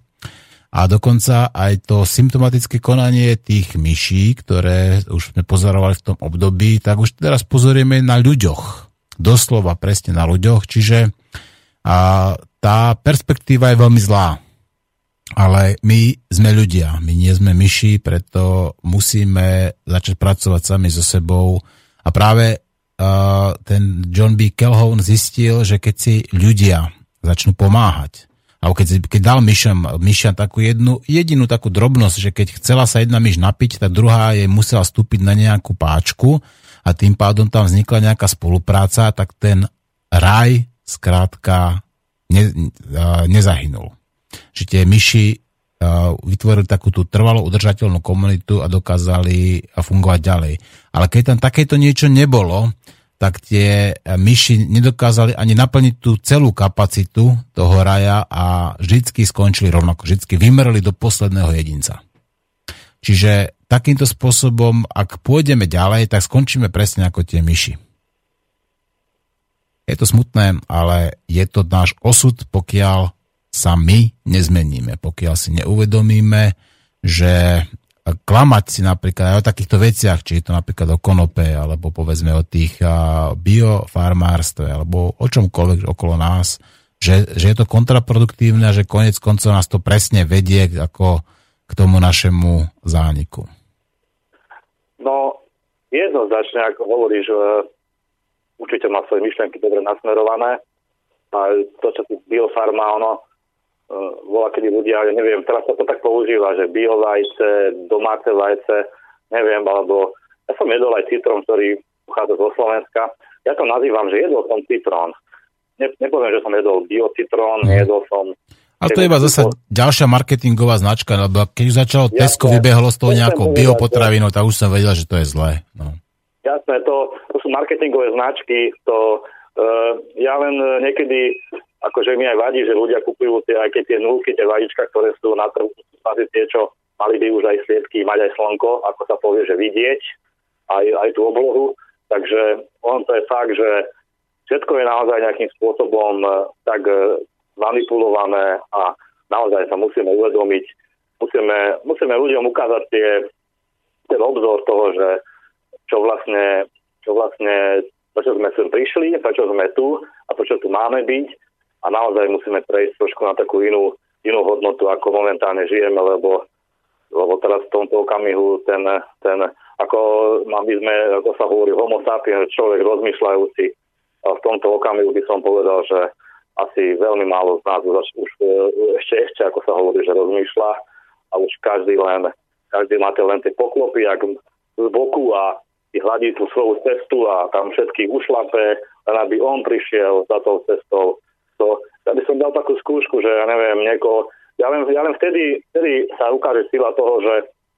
A dokonca aj to symptomatické konanie tých myší, ktoré už sme pozorovali v tom období, tak už teraz pozorieme na ľuďoch. Doslova presne na ľuďoch, čiže a tá perspektíva je veľmi zlá. Ale my sme ľudia, my nie sme myši, preto musíme začať pracovať sami so sebou a práve uh, ten John B. Calhoun zistil, že keď si ľudia začnú pomáhať, alebo keď, keď dal myšam, myšam takú jednu, jedinú takú drobnosť, že keď chcela sa jedna myš napiť, tak druhá jej musela stúpiť na nejakú páčku a tým pádom tam vznikla nejaká spolupráca, tak ten raj skrátka ne, nezahynul. Že tie myši vytvorili takú tú trvalú udržateľnú komunitu a dokázali fungovať ďalej. Ale keď tam takéto niečo nebolo, tak tie myši nedokázali ani naplniť tú celú kapacitu toho raja a vždycky skončili rovnako, vždycky vymreli do posledného jedinca. Čiže takýmto spôsobom, ak pôjdeme ďalej, tak skončíme presne ako tie myši. Je to smutné, ale je to náš osud, pokiaľ sa my nezmeníme, pokiaľ si neuvedomíme, že klamať si napríklad aj o takýchto veciach, či je to napríklad o konope, alebo povedzme o tých biofarmárstve, alebo o čomkoľvek okolo nás, že, že je to kontraproduktívne a že konec koncov nás to presne vedie ako k tomu našemu zániku. No, jednoznačne, ako hovoríš, určite má svoje myšlienky dobre nasmerované. A to, čo tu biofarma, ono, uh, volá, kedy ľudia, ja neviem, teraz sa to tak používa, že biovajce, domáce vajce, neviem, alebo ja som jedol aj citrón, ktorý pochádza zo Slovenska. Ja to nazývam, že jedol som citrón. Ne, nepoviem, že som jedol biocitrón, mm. jedol som a to je iba zase ďalšia marketingová značka, lebo keď začalo ja, Tesco, vybehlo z toho nejakou biopotravinou, tak už som vedel, že to je zlé. No. Jasné, to, to sú marketingové značky, to uh, ja len niekedy, akože mi aj vadí, že ľudia kupujú tie, aj keď tie nulky, tie vajíčka, ktoré sú na trhu, asi tie, čo mali by už aj sliedky, mať aj slnko, ako sa povie, že vidieť, aj, aj tú oblohu. Takže on to je fakt, že všetko je naozaj nejakým spôsobom uh, tak uh, manipulované a naozaj sa musíme uvedomiť, musíme, musíme ľuďom ukázať tie, ten obzor toho, že čo vlastne, čo vlastne, prečo sme sem prišli, prečo sme tu a prečo tu máme byť a naozaj musíme prejsť trošku na takú inú, inú hodnotu, ako momentálne žijeme, lebo, lebo teraz v tomto okamihu ten, ten ako my sme, ako sa hovorí, homo sapiens, človek rozmýšľajúci, a v tomto okamihu by som povedal, že asi veľmi málo z nás už, už ešte, ešte, ako sa hovorí, že rozmýšľa a už každý len, každý máte len tie poklopy, ak z boku a hladí tú svoju cestu a tam všetkých ušlape, len aby on prišiel za tou cestou. To, ja by som dal takú skúšku, že ja neviem, niekoho, ja len, ja len vtedy, vtedy sa ukáže sila toho, že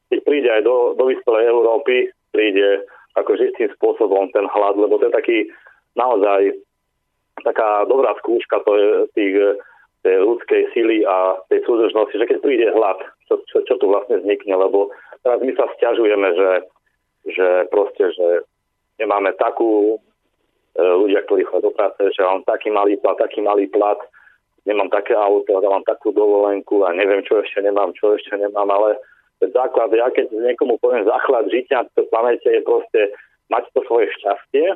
keď príde aj do, do vyspelej Európy, príde akože istým spôsobom ten hlad, lebo to je taký naozaj taká dobrá skúška to je tých tej ľudskej sily a tej súdržnosti, že keď príde hlad, čo, čo, čo tu vlastne vznikne, lebo teraz my sa stiažujeme, že že proste, že nemáme takú ľudia, ktorí chodia do práce, že mám taký malý plat, taký malý plat, nemám také auto, mám takú dovolenku a neviem, čo ešte nemám, čo ešte nemám, ale základ, ja keď niekomu poviem základ žitia na tejto planete je proste mať to svoje šťastie,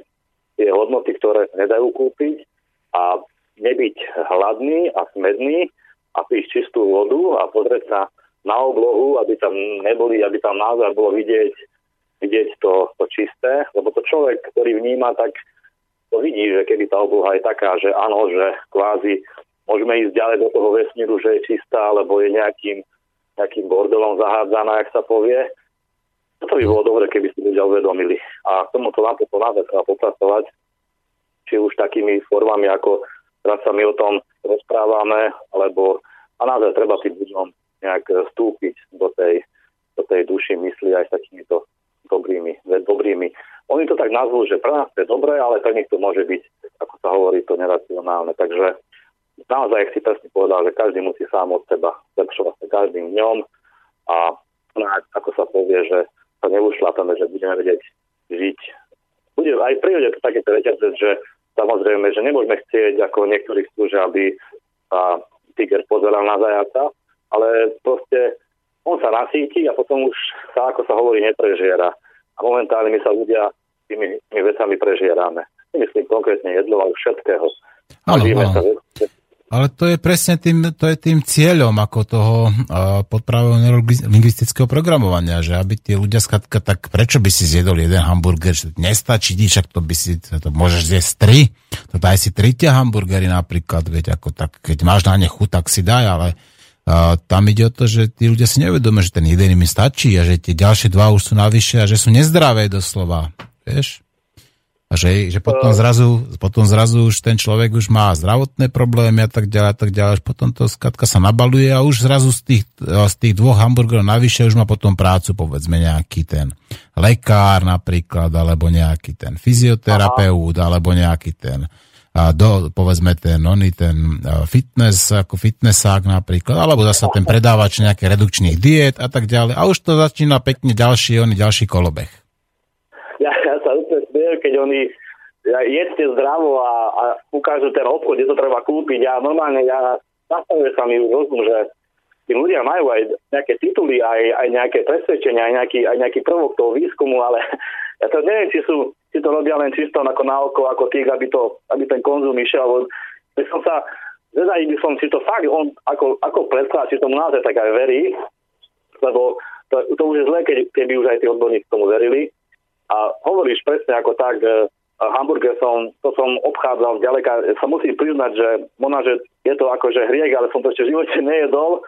tie hodnoty, ktoré nedajú kúpiť a nebyť hladný a smedný a piť čistú vodu a pozrieť sa na oblohu, aby tam neboli, aby tam naozaj bolo vidieť vidieť to, to čisté, lebo to človek, ktorý vníma, tak to vidí, že keby tá obloha je taká, že áno, že kvázi môžeme ísť ďalej do toho vesmíru, že je čistá, alebo je nejakým, nejakým bordelom zahádzaná, ak sa povie. To by bolo dobre, keby si ľudia uvedomili. A k tomuto nám potom naozaj treba popracovať, či už takými formami, ako teraz sa my o tom rozprávame, alebo a naozaj treba tým ľuďom nejak vstúpiť do tej, do tej duši mysli aj s takýmito dobrými, dobrými. Oni to tak nazvú, že pre nás to je dobré, ale pre nich to môže byť, ako sa hovorí, to neracionálne. Takže naozaj si presne povedal, že každý musí sám od seba zlepšovať sa každým dňom a ako sa povie, že sa neušlapeme, že budeme vedieť žiť. Bude aj v prírode to takéto reťazec, že samozrejme, že nemôžeme chcieť, ako niektorí chcú, že aby sa tiger pozeral na zajaca, ale proste on sa nasíti a potom už sa, ako sa hovorí, neprežiera. A momentálne my sa ľudia tými, tými vecami prežierame. Nemyslím konkrétne jedlo, ale všetkého. Áno, áno. Sa ale to je presne tým, to je tým cieľom ako toho uh, podpravého lingvistického programovania, že aby tie ľudia skratka, tak prečo by si zjedol jeden hamburger, že nestačí, však to by si, to môžeš zjesť tri, to daj si tri tie hamburgery napríklad, veď ako tak, keď máš na ne chuť, tak si daj, ale uh, tam ide o to, že tí ľudia si nevedomia, že ten jeden im stačí a že tie ďalšie dva už sú navyše a že sú nezdravé doslova, vieš? A že, že potom, zrazu, potom zrazu už ten človek už má zdravotné problémy a tak ďalej a tak ďalej. Potom to skatka sa nabaluje a už zrazu z tých, z tých dvoch hamburgerov navyše už má potom prácu, povedzme nejaký ten lekár napríklad, alebo nejaký ten fyzioterapeut, Aha. alebo nejaký ten a do, povedzme ten, oný, ten fitness, ako fitnessák napríklad, alebo zase ten predávač nejakých redukčných diet a tak ďalej. A už to začína pekne ďalší, oný ďalší kolobeh keď oni jedzte zdravo a, a ukážu ten obchod, kde to treba kúpiť. Ja normálne, ja nastavuje sa mi rozum, že tí ľudia majú aj nejaké tituly, aj, aj nejaké presvedčenia, aj nejaký, aj nejaký prvok toho výskumu, ale ja to neviem, či, sú, či to robia len čisto ako na oko, ako tých, aby, to, aby ten konzum išiel, lebo by som sa, zvedavý by som, či to fakt on ako, ako predkladá, či tomu naozaj tak aj verí, lebo to, to už je zlé, keď, keby už aj tí odborníci tomu verili, a hovoríš presne ako tak, e, hamburger som, to som obchádzal ďaleka. Sa musím priznať, že možno, že je to akože hriek, ale som to ešte v živote nejedol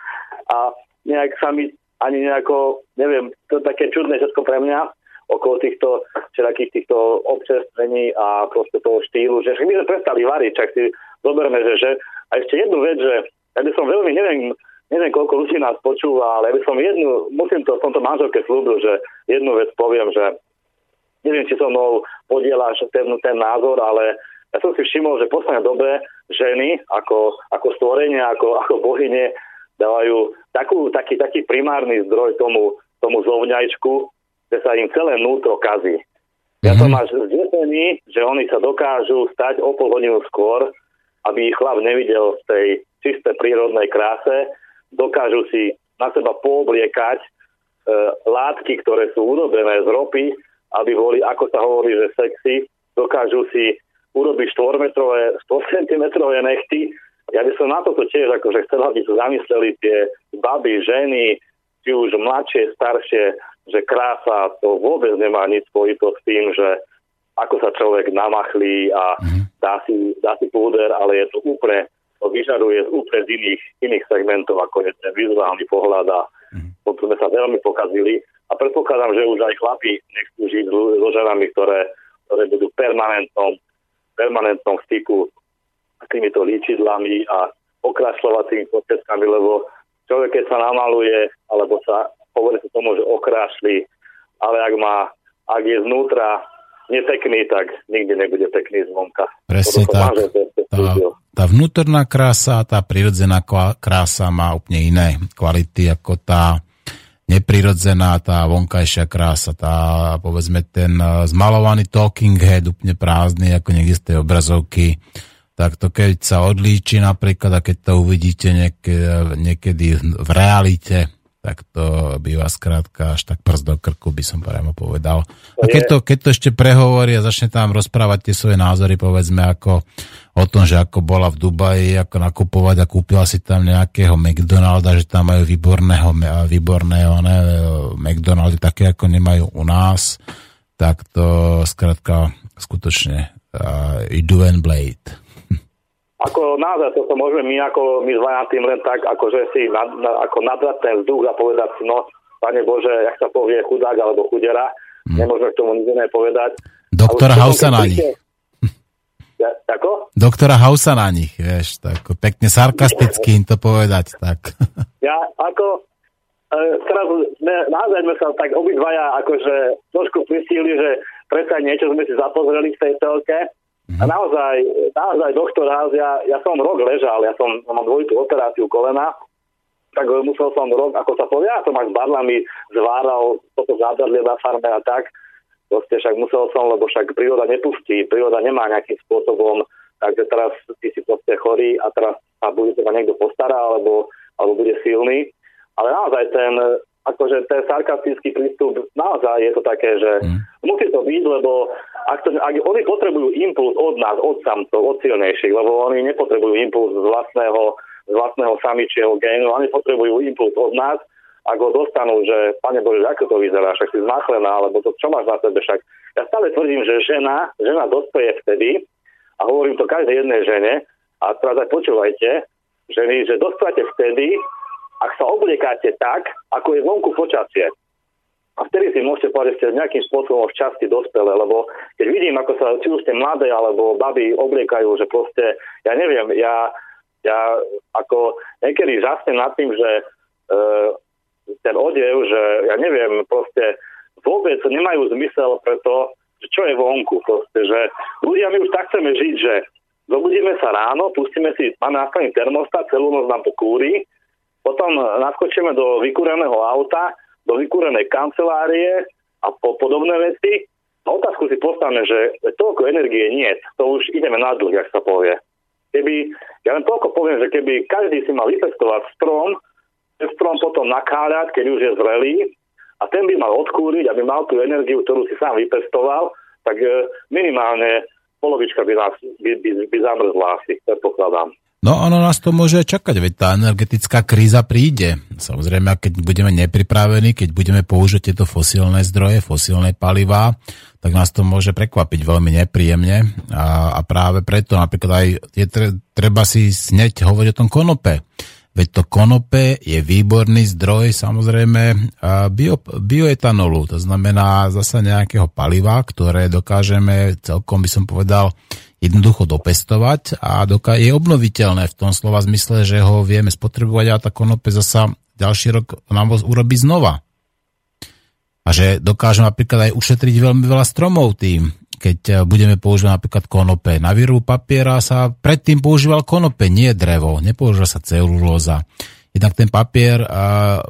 a nejak sa mi ani nejako, neviem, to je také čudné všetko pre mňa, okolo týchto všetkých týchto občerstvení a proste toho štýlu, že my sme prestali variť, čak si zoberme, že, že a ešte jednu vec, že ja by som veľmi, neviem, neviem koľko ľudí nás počúva, ale ja by som jednu, musím to v tomto manželke slúbil, že jednu vec poviem, že neviem, či so mnou podieláš ten, ten názor, ale ja som si všimol, že v poslednej dobe ženy ako, ako stvorenia, ako, ako bohyne dávajú takú, taký, taký primárny zdroj tomu, tomu zovňajčku, že sa im celé nútro kazí. Ja som mhm. až zdesený, že oni sa dokážu stať o pol hodinu skôr, aby ich chlap nevidel v tej čisté prírodnej kráse, dokážu si na seba poobliekať e, látky, ktoré sú urobené z ropy aby boli, ako sa hovorí, že sexy, dokážu si urobiť 4 metrové, 100 cm nechty. Ja by som na toto tiež akože chcel, aby sa zamysleli tie baby, ženy, či už mladšie, staršie, že krása to vôbec nemá nič spojito s tým, že ako sa človek namachlí a mhm. dá si, dá si púder, ale je to úplne, to vyžaduje úplne z iných, iných segmentov, ako je ten vizuálny pohľad a mm. potom sme sa veľmi pokazili a predpokladám, že už aj chlapi nechcú žiť so ženami, ktoré, ktoré budú v permanentnom, permanentnom styku s týmito líčidlami a okrašľovacími prostriedkami, lebo človek, keď sa namaluje, alebo sa hovorí sa tomu, že okrášli, ale ak má, ak je znútra nepekný, tak nikdy nebude pekný zvonka. Presne tak. Tá, tá vnútorná krása, tá prirodzená krása má úplne iné kvality ako tá neprirodzená tá vonkajšia krása, tá povedzme ten eh, zmalovaný talking head úplne prázdny, ako niekde z tej obrazovky, tak to keď sa odlíči napríklad a keď to uvidíte niekedy, niekedy v realite, tak to býva skrátka až tak prst do krku, by som priamo povedal. A keď to, keď to ešte prehovorí a začne tam rozprávať tie svoje názory, povedzme ako o tom, že ako bola v Dubaji, ako nakupovať a kúpila si tam nejakého McDonalda, že tam majú výborného, výborného ne, McDonaldy, také ako nemajú u nás, tak to skrátka skutočne uh, idú and blade. Ako naozaj to môžeme my ako my zvaja tým len tak, akože si nad, na, ako nadrať ten vzduch a povedať si, no, Pane Bože, jak sa povie chudák alebo chudera, hmm. nemôžeme k tomu nič iné povedať. Doktora Hausa na nich. Ja, ako? Doktora Hausa na nich, vieš, tak pekne sarkasticky im to povedať, tak. Ja, ako, e, teraz sme, naozaj sme sa tak obidvaja akože trošku pristíli, že predsa niečo sme si zapozreli v tej telke, Mm-hmm. A naozaj, naozaj doktor Haas, ja, ja som rok ležal, ja som mám dvojitú operáciu kolena, tak musel som rok, ako sa povie, ja som aj s barlami zváral toto zádadlie na farme a tak. Proste však musel som, lebo však príroda nepustí, príroda nemá nejakým spôsobom, takže teraz ty si proste chorý a teraz sa bude teda niekto postará, alebo, alebo bude silný. Ale naozaj ten, akože ten sarkastický prístup, naozaj je to také, že mm. musí to byť, lebo ak, to, ak oni potrebujú impuls od nás, od samcov, od silnejších, lebo oni nepotrebujú impuls z vlastného, z vlastného samičieho génu, oni potrebujú impuls od nás, ak ho dostanú, že pane Bože, ako to vyzerá, však si zmáchlená, alebo to, čo máš na sebe, však ja stále tvrdím, že žena, žena dospeje vtedy, a hovorím to každej jednej žene, a teraz aj počúvajte, ženy, že dospejete vtedy, ak sa obliekáte tak, ako je vonku počasie. A vtedy si môžete povedať, že ste nejakým spôsobom v časti dospelé, lebo keď vidím, ako sa či už ste mladé alebo baby obliekajú, že proste, ja neviem, ja, ja ako niekedy žasnem nad tým, že e, ten odev, že ja neviem, proste vôbec nemajú zmysel preto, že čo je vonku, proste, že ľudia my už tak chceme žiť, že zobudíme sa ráno, pustíme si, máme nastavený termostat, celú noc nám to kúri, potom naskočíme do vykúreného auta, do vykúrenej kancelárie a po podobné veci. A otázku si postavme, že toľko energie nie, to už ideme na dlh, jak sa povie. Keby, ja len toľko poviem, že keby každý si mal vypestovať strom, ten strom potom nakáľať, keď už je zrelý, a ten by mal odkúriť, aby mal tú energiu, ktorú si sám vypestoval, tak e, minimálne polovička by, nás, by, by, by zamrzla asi, predpokladám. No ono nás to môže čakať, veď tá energetická kríza príde. Samozrejme, keď budeme nepripravení, keď budeme použiť tieto fosílne zdroje, fosílne palivá, tak nás to môže prekvapiť veľmi nepríjemne a, a práve preto napríklad aj je treba si sneť hovoriť o tom konope. Veď to konope je výborný zdroj samozrejme bio, bioetanolu, to znamená zasa nejakého paliva, ktoré dokážeme celkom by som povedal jednoducho dopestovať a je obnoviteľné v tom slova zmysle, že ho vieme spotrebovať a tá konope zasa ďalší rok nám ho urobí znova. A že dokážeme napríklad aj ušetriť veľmi veľa stromov tým, keď eh, budeme používať napríklad konope. Na výrobu papiera sa predtým používal konope, nie drevo, nepoužíva sa celulóza. Jednak ten papier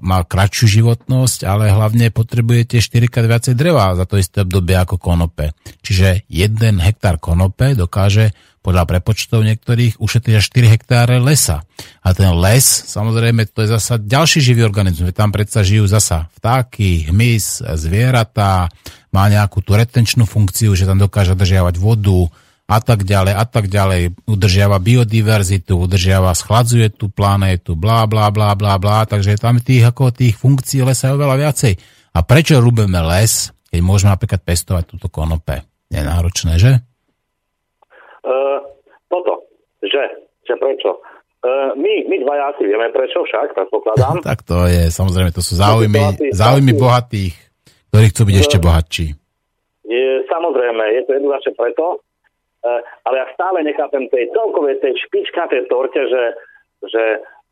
má kratšiu životnosť, ale hlavne potrebujete 4 krát viacej dreva za to isté obdobie ako konope. Čiže jeden hektár konope dokáže podľa prepočtov niektorých ušetriť až 4 hektáre lesa. A ten les, samozrejme, to je zasa ďalší živý organizmus. Tam predsa žijú zasa vtáky, hmyz, zvieratá, má nejakú tú retenčnú funkciu, že tam dokáže držiavať vodu, a tak ďalej a tak ďalej. Udržiava biodiverzitu, udržiava, schladzuje tú planétu, blá, blá, blá, blá, blá. Takže tam tých, ako tých funkcií lesa je oveľa viacej. A prečo rúbeme les, keď môžeme napríklad pestovať túto konope? Je náročné, že? Uh, toto, že, že prečo? Uh, my, my dva asi vieme prečo však, predpokladám. tak to je, samozrejme, to sú záujmy, záujmy bohatých, ktorí chcú byť uh, ešte bohatší. Je, samozrejme, je to jednoznačne preto, ale ja stále nechápem tej celkovej tej špičkatej torte, že, že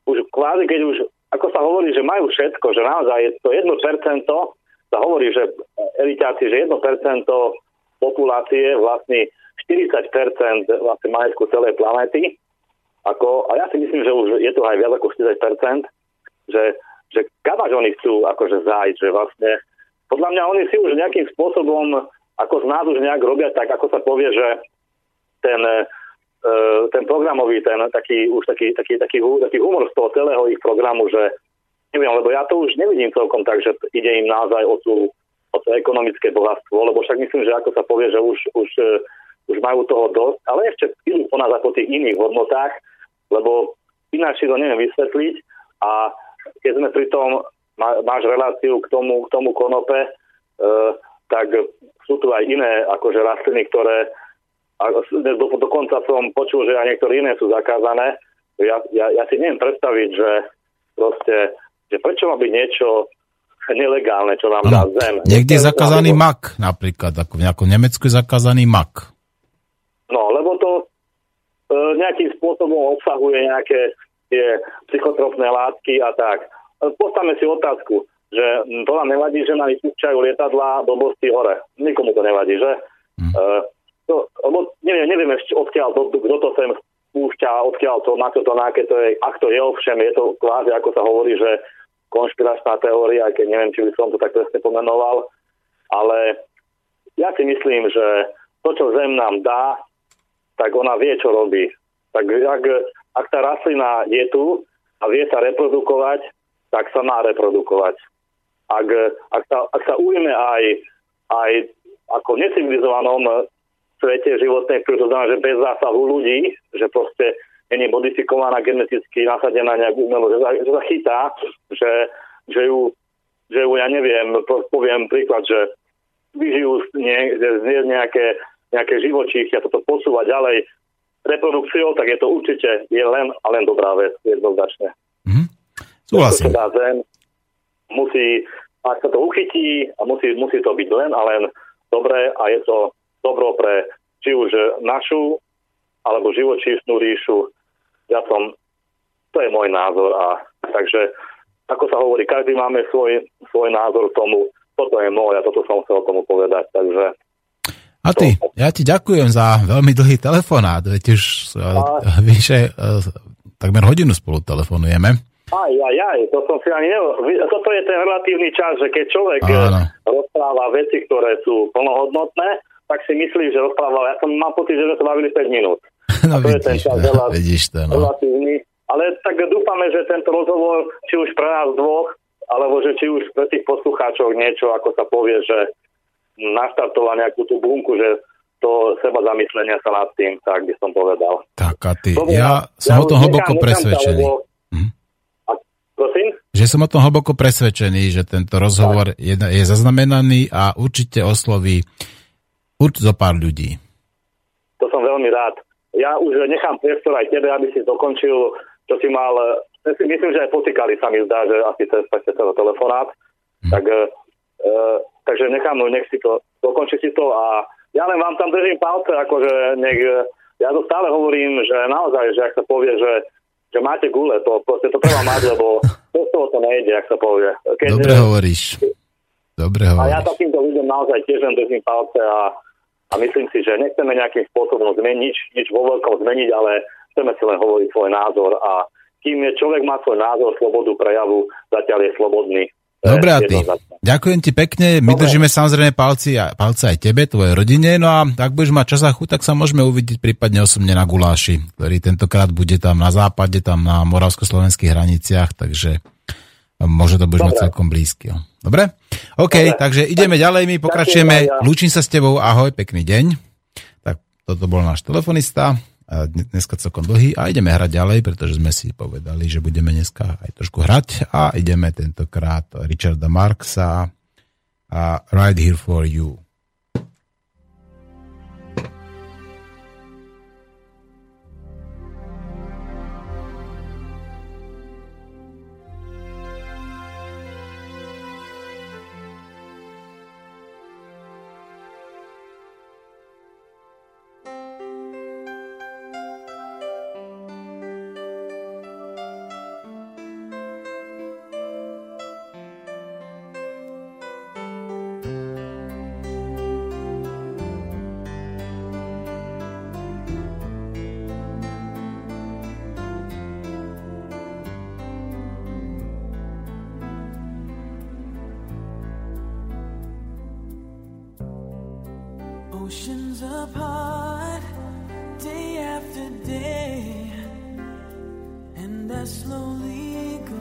už kvázi, keď už, ako sa hovorí, že majú všetko, že naozaj je to 1%, sa hovorí, že elitáci, že 1% populácie vlastní 40% vlastne majetku celej planety. Ako, a ja si myslím, že už je to aj viac ako 40%, že, že kam až oni chcú akože zájsť, že vlastne podľa mňa oni si už nejakým spôsobom ako z nás už nejak robia tak, ako sa povie, že ten, e, ten programový, ten taký, už taký, taký, taký, taký humor z toho celého ich programu, že neviem, lebo ja to už nevidím celkom tak, že ide im naozaj o, tú, o to ekonomické bohatstvo, lebo však myslím, že ako sa povie, že už, už, e, už majú toho dosť, ale ešte idú po nás ako tých iných hodnotách, lebo ináč si to neviem vysvetliť a keď sme pri tom, má, máš reláciu k tomu, k tomu konope, e, tak sú tu aj iné akože rastliny, ktoré a do, dokonca som počul, že aj niektoré iné sú zakázané. Ja, ja, ja si neviem predstaviť, že proste, že prečo má byť niečo nelegálne, čo nám dá zem. Niekde je zakázaný mak napríklad, ako v nejakom Nemecku je zakázaný mak. No, lebo to e, nejakým spôsobom obsahuje nejaké tie psychotropné látky a tak. E, postavme si otázku, že to nám nevadí, že nám vypúšťajú lietadla do Bosty hore. Nikomu to nevadí, že? Hmm. E, to, lebo neviem, neviem ešte odkiaľ, kto to sem spúšťa, odkiaľ to, na to, to, na to je, ak to je ovšem, je to kvázi, ako sa hovorí, že konšpiračná teória, keď neviem, či by som to tak presne pomenoval, ale ja si myslím, že to, čo Zem nám dá, tak ona vie, čo robí. Tak ak, ak tá rastlina je tu a vie sa reprodukovať, tak sa má reprodukovať. ak, ak, sa, ak sa ujme aj, aj ako necivilizovanom svete životnej, to znamená, že bez zásahu ľudí, že proste není modifikovaná geneticky nasadená nejak umelo, že, že sa chytá, že, že, ju, že ju, ja neviem, poviem príklad, že vyžijú nie, nie nejaké, nejaké živočíchy a toto posúva ďalej reprodukciou, tak je to určite je len a len dobrá vec, jednoznačne. Mm-hmm. Súhlasím. musí, ak sa to uchytí, a musí, musí to byť len a len dobré a je to dobro pre či už našu alebo živočíšnu ríšu. Ja som, to je môj názor a takže ako sa hovorí, každý máme svoj, svoj názor k tomu, toto je môj a toto som chcel tomu povedať, takže a ty, ja ti ďakujem za veľmi dlhý telefonát, veď už a... vyše takmer hodinu spolu telefonujeme. Aj, aj, aj, to som si ani nevedel. Toto je ten relatívny čas, že keď človek Áno. rozpráva veci, ktoré sú plnohodnotné, tak si myslí, že rozprával. Ja som mám pocit, že sme sa bavili 5 minút. No to vidíš, je ten čas no, vidíš to, no. relatívny. Ale tak dúfame, že tento rozhovor, či už pre nás dvoch, alebo že či už pre tých poslucháčov niečo, ako sa povie, že naštartovať nejakú tú bunku, že to seba zamyslenia sa nad tým, tak by som povedal. Tak a ty, Dobre, ja som ja o tom hlboko nechám, presvedčený. Nechám hm? a, prosím? Že som o tom hlboko presvedčený, že tento rozhovor je, je zaznamenaný a určite osloví určite zo pár ľudí. To som veľmi rád. Ja už nechám priestor aj tebe, aby si dokončil, čo si mal... Si myslím, že aj potýkali sa mi zdá, že asi cez telefonát. Hm. Tak uh, takže nechám, no nech si to, dokončí si to a ja len vám tam držím palce, akože nech, ja to stále hovorím, že naozaj, že ak sa povie, že, že máte gule, to proste to treba mať, lebo bez toho to nejde, ak sa povie. Keď, Dobre hovoríš. Dobre hovoríš. A ja takýmto ľuďom naozaj tiež len držím palce a, a myslím si, že nechceme nejakým spôsobom zmeniť, nič vo veľkom zmeniť, ale chceme si len hovoriť svoj názor a kým je človek má svoj názor, slobodu prejavu, zatiaľ je slobodný. Dobre, a ty. Ďakujem ti pekne. My Dobre. držíme samozrejme palci, palce aj tebe, tvojej rodine. No a ak budeš mať čas a chuť, tak sa môžeme uvidieť prípadne osobne na Guláši, ktorý tentokrát bude tam na západe, tam na moravsko-slovenských hraniciach, takže môže to budeš mať celkom blízky. Dobre? OK, Dobre. takže ideme ďalej, my pokračujeme. Ja. Lúčim sa s tebou, ahoj, pekný deň. Tak toto bol náš telefonista dneska celkom dlhý a ideme hrať ďalej, pretože sme si povedali, že budeme dneska aj trošku hrať a ideme tentokrát Richarda Marksa a Right Here For You. Oceans apart, day after day, and I slowly go.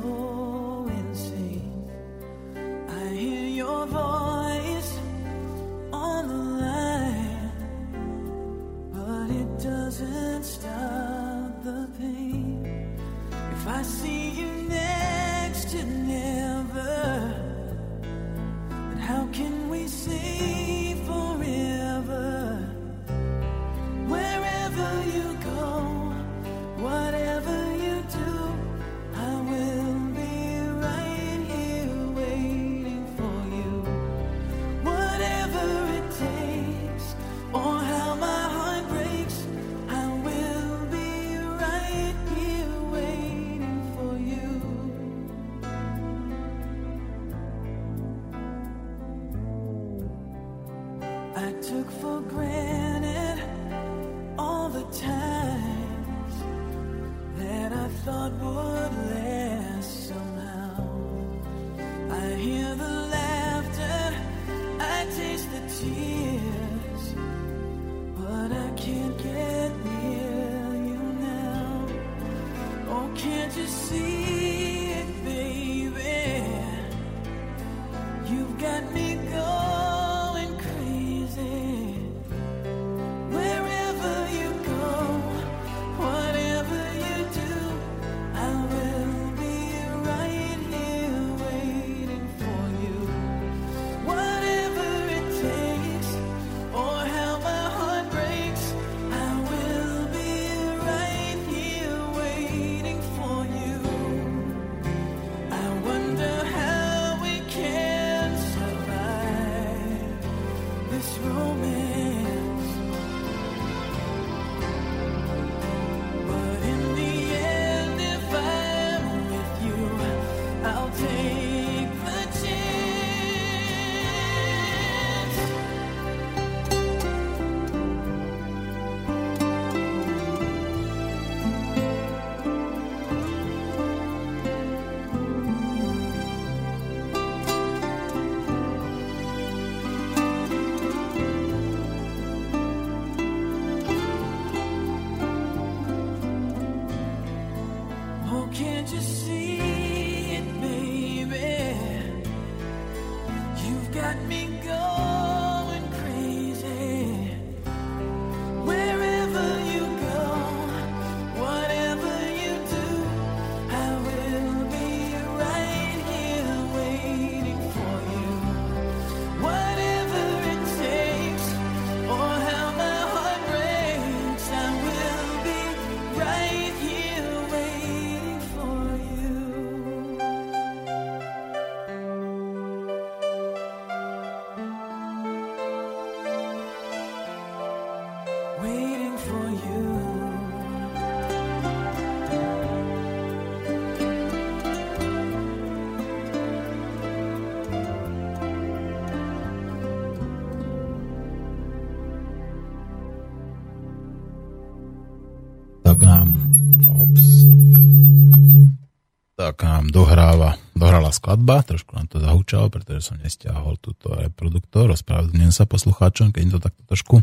Skladba, trošku nám to zahúčalo, pretože som nestiahol túto reproduktor, ospravedlňujem sa poslucháčom, keď to takto trošku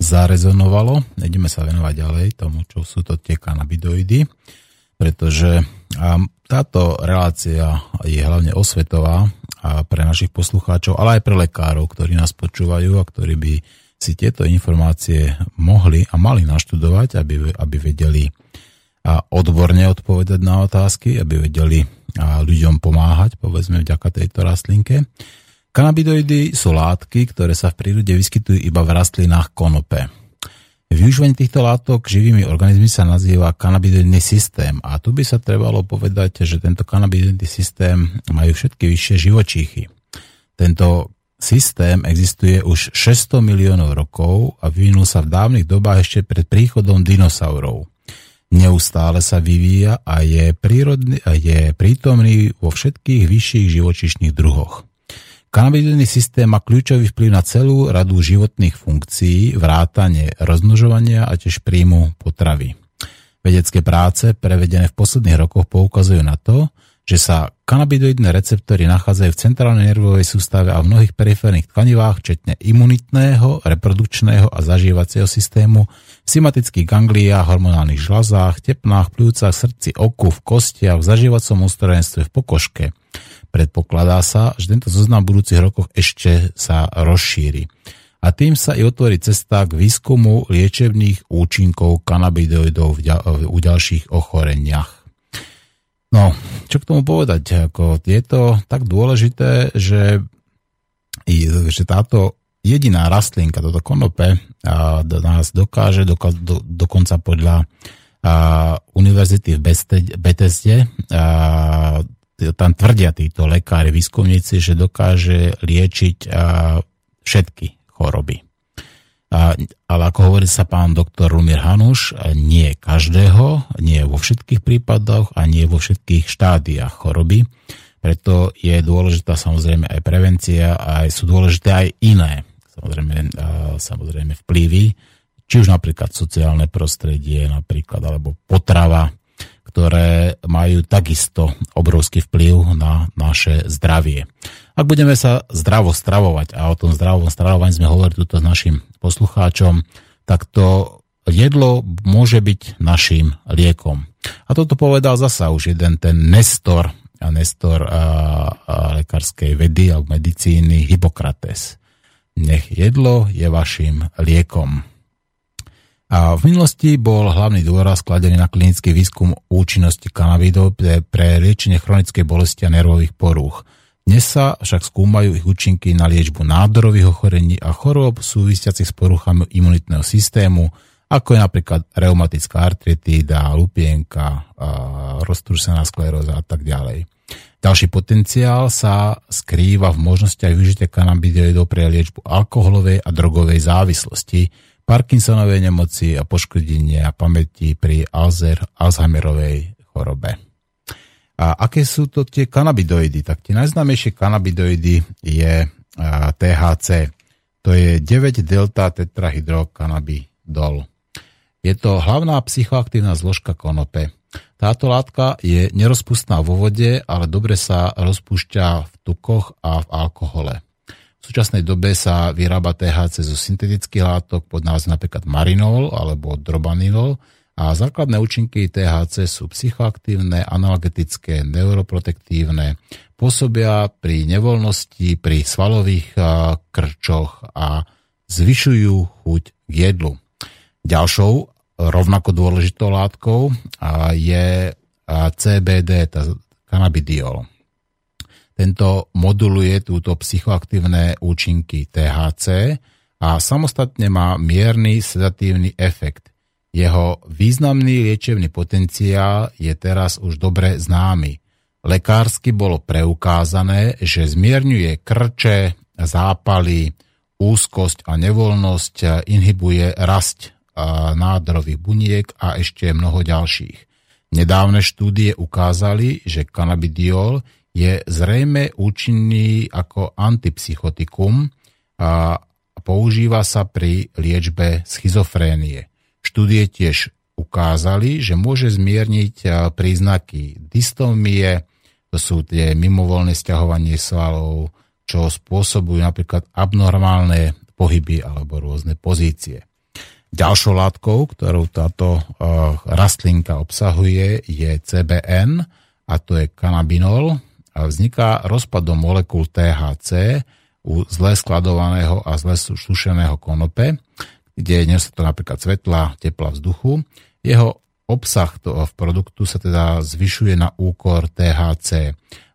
zarezonovalo. Ideme sa venovať ďalej tomu, čo sú to tie kanabidoidy, pretože táto relácia je hlavne osvetová a pre našich poslucháčov, ale aj pre lekárov, ktorí nás počúvajú a ktorí by si tieto informácie mohli a mali naštudovať, aby, aby vedeli a odborne odpovedať na otázky, aby vedeli ľuďom pomáhať, povedzme vďaka tejto rastlinke. Kanabidoidy sú látky, ktoré sa v prírode vyskytujú iba v rastlinách konope. Využívanie týchto látok živými organizmy sa nazýva kanabidoidný systém a tu by sa trebalo povedať, že tento kanabidoidný systém majú všetky vyššie živočíchy. Tento systém existuje už 600 miliónov rokov a vyvinul sa v dávnych dobách ešte pred príchodom dinosaurov neustále sa vyvíja a je, prírodný, a je prítomný vo všetkých vyšších živočišných druhoch. Kanabidový systém má kľúčový vplyv na celú radu životných funkcií, vrátanie rozmnožovania a tiež príjmu potravy. Vedecké práce, prevedené v posledných rokoch, poukazujú na to, že sa kanabidoidné receptory nachádzajú v centrálnej nervovej sústave a v mnohých periférnych tkanivách, včetne imunitného, reprodukčného a zažívacieho systému, v simatických gangliách, hormonálnych žlazách, tepnách, pľúcach, srdci, oku, v kostiach, v zažívacom ústrojenstve, v pokožke. Predpokladá sa, že tento zoznam v budúcich rokoch ešte sa rozšíri. A tým sa i otvorí cesta k výskumu liečebných účinkov kanabidoidov u ďalších ochoreniach. No, čo k tomu povedať? Ako, je to tak dôležité, že, že táto jediná rastlinka, toto konope, a, do nás dokáže, do, do, dokonca podľa a, univerzity v Betesde, tam tvrdia títo lekári, výskumníci, že dokáže liečiť a, všetky choroby. Ale ako hovorí sa pán doktor Rumir Hanuš, nie každého, nie vo všetkých prípadoch a nie vo všetkých štádiách choroby. Preto je dôležitá samozrejme aj prevencia a sú dôležité aj iné samozrejme, samozrejme vplyvy, či už napríklad sociálne prostredie, napríklad, alebo potrava, ktoré majú takisto obrovský vplyv na naše zdravie. Ak budeme sa zdravo stravovať, a o tom zdravom stravovaní sme hovorili tuto s našim poslucháčom, tak to jedlo môže byť našim liekom. A toto povedal zasa už jeden ten Nestor, a Nestor a, a lekárskej vedy a medicíny Hippokrates. Nech jedlo je vašim liekom. A v minulosti bol hlavný dôraz skladený na klinický výskum účinnosti kanabidov pre liečenie chronickej bolesti a nervových porúch. Dnes sa však skúmajú ich účinky na liečbu nádorových ochorení a chorób súvisiacich s poruchami imunitného systému, ako je napríklad reumatická artritída, lupienka, roztrusená skleróza a tak ďalej. Ďalší potenciál sa skrýva v možnostiach využitia kanabidioidov pre liečbu alkoholovej a drogovej závislosti, Parkinsonovej nemoci a poškodenia pamäti pri Alzer, Alzheimerovej chorobe. A aké sú to tie kanabidoidy? Tak tie najznámejšie kanabidoidy je THC. To je 9-delta tetrahydrokanabidol. Je to hlavná psychoaktívna zložka konope. Táto látka je nerozpustná vo vode, ale dobre sa rozpúšťa v tukoch a v alkohole. V súčasnej dobe sa vyrába THC zo syntetických látok pod názvom napríklad marinol alebo drobanilol a základné účinky THC sú psychoaktívne, analgetické, neuroprotektívne, pôsobia pri nevoľnosti, pri svalových krčoch a zvyšujú chuť k jedlu. Ďalšou rovnako dôležitou látkou je CBD, cannabidiol. Tento moduluje túto psychoaktívne účinky THC a samostatne má mierny sedatívny efekt. Jeho významný liečebný potenciál je teraz už dobre známy. Lekársky bolo preukázané, že zmierňuje krče, zápaly, úzkosť a nevoľnosť, inhibuje rasť nádorových buniek a ešte mnoho ďalších. Nedávne štúdie ukázali, že kanabidiol je zrejme účinný ako antipsychotikum a používa sa pri liečbe schizofrénie. Štúdie tiež ukázali, že môže zmierniť príznaky dystómie, to sú tie mimovoľné stiahovanie svalov, čo spôsobujú napríklad abnormálne pohyby alebo rôzne pozície. Ďalšou látkou, ktorú táto uh, rastlinka obsahuje, je CBN a to je kanabinol. Vzniká rozpadom molekúl THC u zle skladovaného a zle sušeného konope, kde je to napríklad svetla, tepla vzduchu. Jeho obsah v produktu sa teda zvyšuje na úkor THC.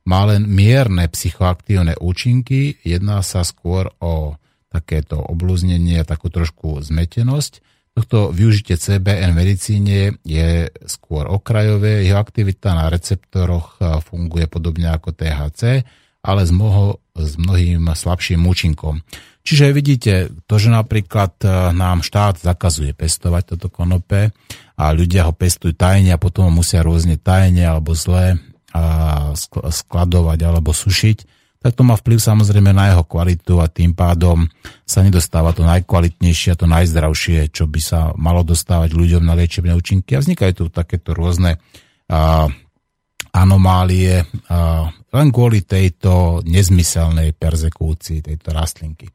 Má len mierne psychoaktívne účinky, jedná sa skôr o takéto oblúznenie, takú trošku zmetenosť. Tohto využitie CBN v medicíne je skôr okrajové, jeho aktivita na receptoroch funguje podobne ako THC, ale s, mnoho, s mnohým slabším účinkom. Čiže vidíte, to, že napríklad e, nám štát zakazuje pestovať toto konope a ľudia ho pestujú tajne a potom ho musia rôzne tajne alebo zle skladovať alebo sušiť, tak to má vplyv samozrejme na jeho kvalitu a tým pádom sa nedostáva to najkvalitnejšie a to najzdravšie, čo by sa malo dostávať ľuďom na liečebné účinky. A vznikajú tu takéto rôzne anomálie len kvôli tejto nezmyselnej persekúcii tejto rastlinky.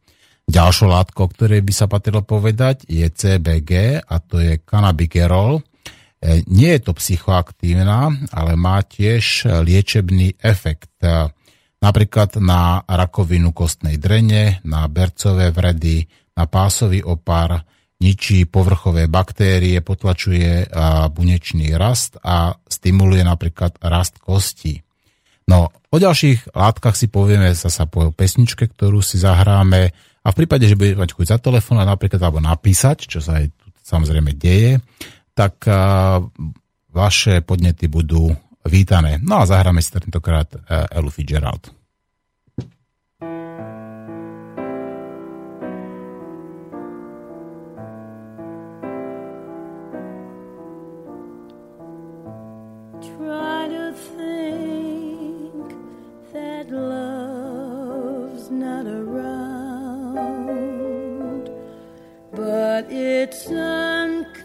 Ďalšou látkou, ktorej by sa patrilo povedať, je CBG a to je cannabigerol. E, nie je to psychoaktívna, ale má tiež liečebný efekt napríklad na rakovinu kostnej drene, na bercové vredy, na pásový opar, ničí povrchové baktérie, potlačuje bunečný rast a stimuluje napríklad rast kostí. No, o ďalších látkach si povieme zasa po pesničke, ktorú si zahráme a v prípade, že budete mať chuť za telefón napríklad alebo napísať, čo sa aj tu samozrejme deje, tak vaše podnety budú vítané. No a zahráme si tentokrát eh, Elu Fitzgerald. but it's unclear.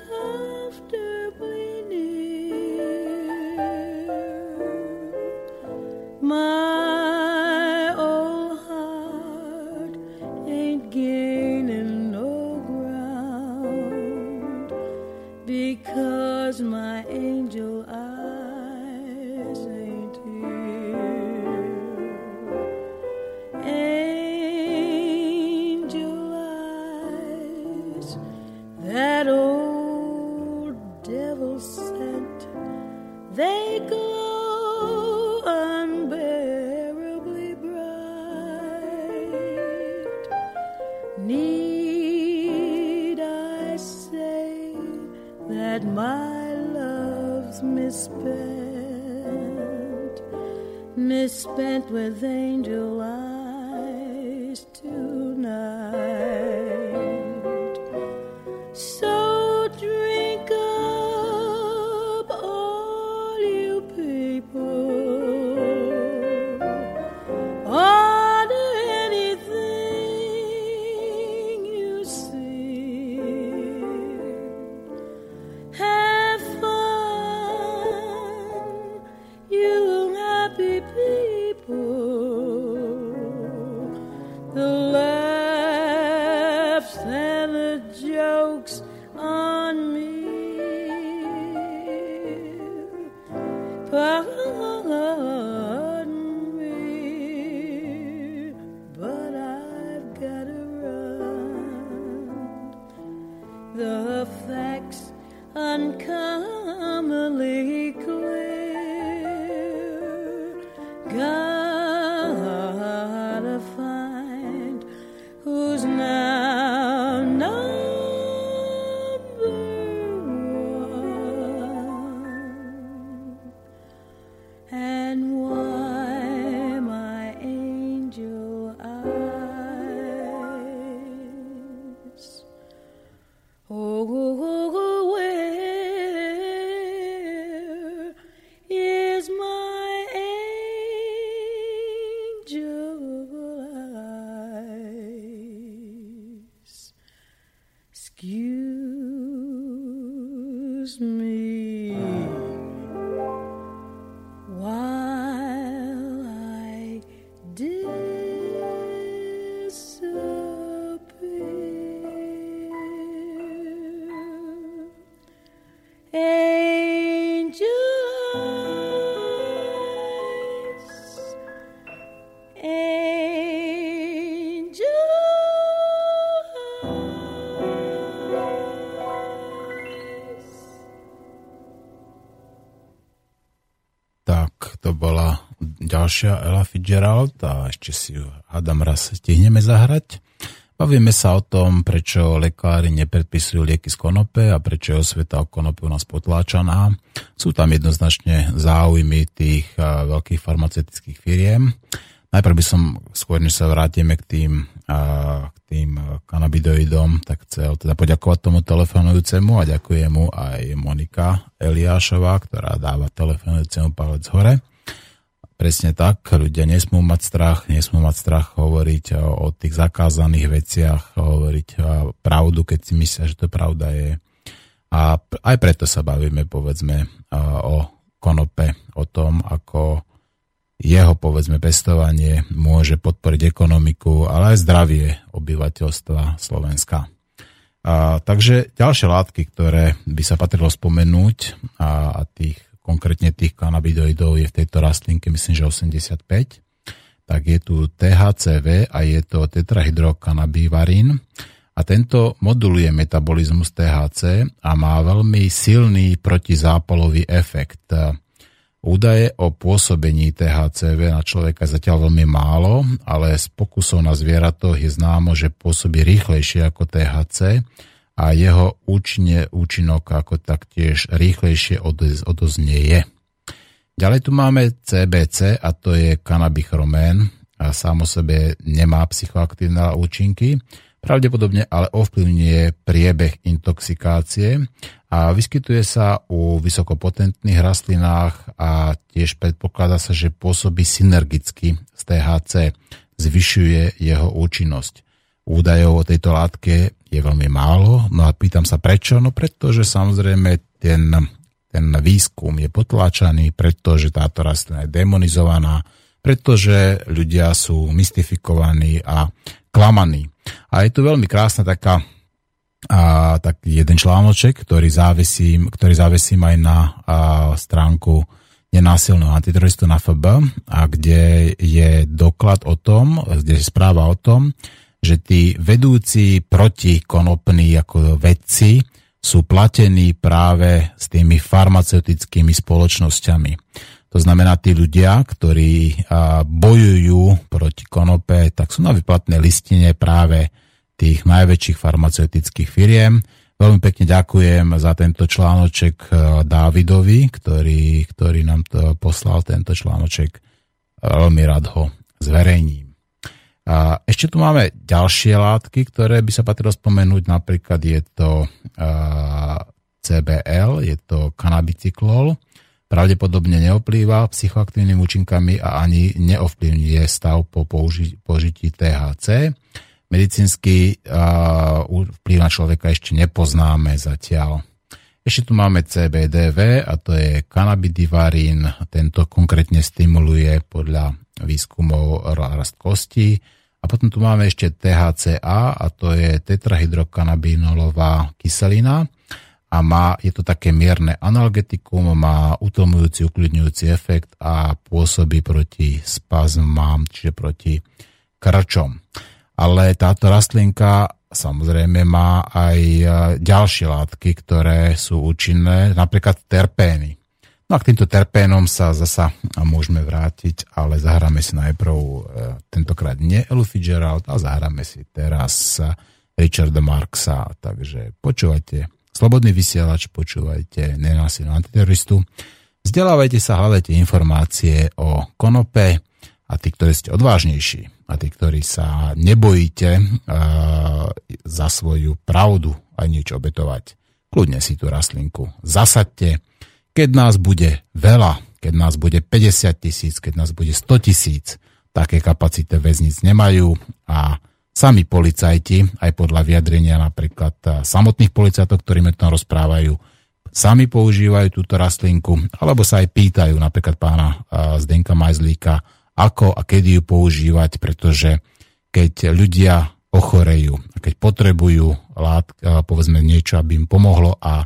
Ďalšia Ella Fitzgerald a ešte si ju hádam raz stihneme zahrať. Bavíme sa o tom, prečo lekári nepredpisujú lieky z konope a prečo je osveta o konope u nás potláčaná. Sú tam jednoznačne záujmy tých veľkých farmaceutických firiem. Najprv by som, skôr než sa vrátime k tým, k tým kanabidoidom, tak chcel teda poďakovať tomu telefonujúcemu a ďakujem mu aj Monika Eliášová, ktorá dáva telefonujúcemu palec hore. Presne tak, ľudia nesmú mať strach, nesmú mať strach hovoriť o, o tých zakázaných veciach, hovoriť pravdu, keď si myslia, že to pravda je. A aj preto sa bavíme, povedzme, o konope, o tom, ako jeho, povedzme, pestovanie môže podporiť ekonomiku, ale aj zdravie obyvateľstva Slovenska. A, takže ďalšie látky, ktoré by sa patrilo spomenúť a, a tých konkrétne tých kanabidoidov je v tejto rastlinke myslím, že 85, tak je tu THCV a je to tetrahydrokanabivarín a tento moduluje metabolizmus THC a má veľmi silný protizápalový efekt. Údaje o pôsobení THCV na človeka zatiaľ veľmi málo, ale z pokusov na zvieratoch je známo, že pôsobí rýchlejšie ako THC a jeho účinne, účinok ako taktiež rýchlejšie odoznie je. Ďalej tu máme CBC a to je kanabichromén a sám o sebe nemá psychoaktívne účinky, pravdepodobne ale ovplyvňuje priebeh intoxikácie a vyskytuje sa u vysokopotentných rastlinách a tiež predpokladá sa, že pôsobí synergicky z THC, zvyšuje jeho účinnosť. Údajov o tejto látke je veľmi málo. No a pýtam sa prečo? No pretože samozrejme ten, ten výskum je potláčaný, pretože táto rastlina je demonizovaná, pretože ľudia sú mystifikovaní a klamaní. A je tu veľmi krásna taká a, tak jeden článoček, ktorý závisím, ktorý závisím aj na a, stránku nenásilného antiteroristu na FB, a kde je doklad o tom, kde je správa o tom, že tí vedúci protikonopní ako vedci sú platení práve s tými farmaceutickými spoločnosťami. To znamená, tí ľudia, ktorí bojujú proti konope, tak sú na vyplatnej listine práve tých najväčších farmaceutických firiem. Veľmi pekne ďakujem za tento článoček Dávidovi, ktorý, ktorý nám to poslal, tento článoček. Veľmi rád ho zverejním. A ešte tu máme ďalšie látky, ktoré by sa patrilo spomenúť. Napríklad je to CBL, je to kanabicyklol. Pravdepodobne neoplýva psychoaktívnymi účinkami a ani neovplyvňuje stav po použi- použití THC. Medicínsky vplyv na človeka ešte nepoznáme zatiaľ. Ešte tu máme CBDV a to je kanabidivarín. Tento konkrétne stimuluje podľa výskumov rast kostí a potom tu máme ešte THCA a to je tetrahydrokanabinolová kyselina a má, je to také mierne analgetikum, má utlmujúci, uklidňujúci efekt a pôsobí proti spazmám, čiže proti krčom. Ale táto rastlinka samozrejme má aj e, ďalšie látky, ktoré sú účinné, napríklad terpény. No a k týmto terpénom sa zasa môžeme vrátiť, ale zahráme si najprv e, tentokrát nie Elu Fitzgerald a zahráme si teraz Richarda Marksa. Takže počúvajte Slobodný vysielač, počúvajte nenásilnú antiteroristu. Vzdelávajte sa, hľadajte informácie o konope a tí, ktorí ste odvážnejší a tí, ktorí sa nebojíte uh, za svoju pravdu aj niečo obetovať, kľudne si tú rastlinku zasadte. Keď nás bude veľa, keď nás bude 50 tisíc, keď nás bude 100 tisíc, také kapacity väznic nemajú a Sami policajti, aj podľa vyjadrenia napríklad eh, samotných policajtov, ktorí mi to rozprávajú, sami používajú túto rastlinku, alebo sa aj pýtajú napríklad pána eh, Zdenka Majzlíka, ako a kedy ju používať, pretože keď ľudia ochorejú keď potrebujú lát, eh, povedzme niečo, aby im pomohlo a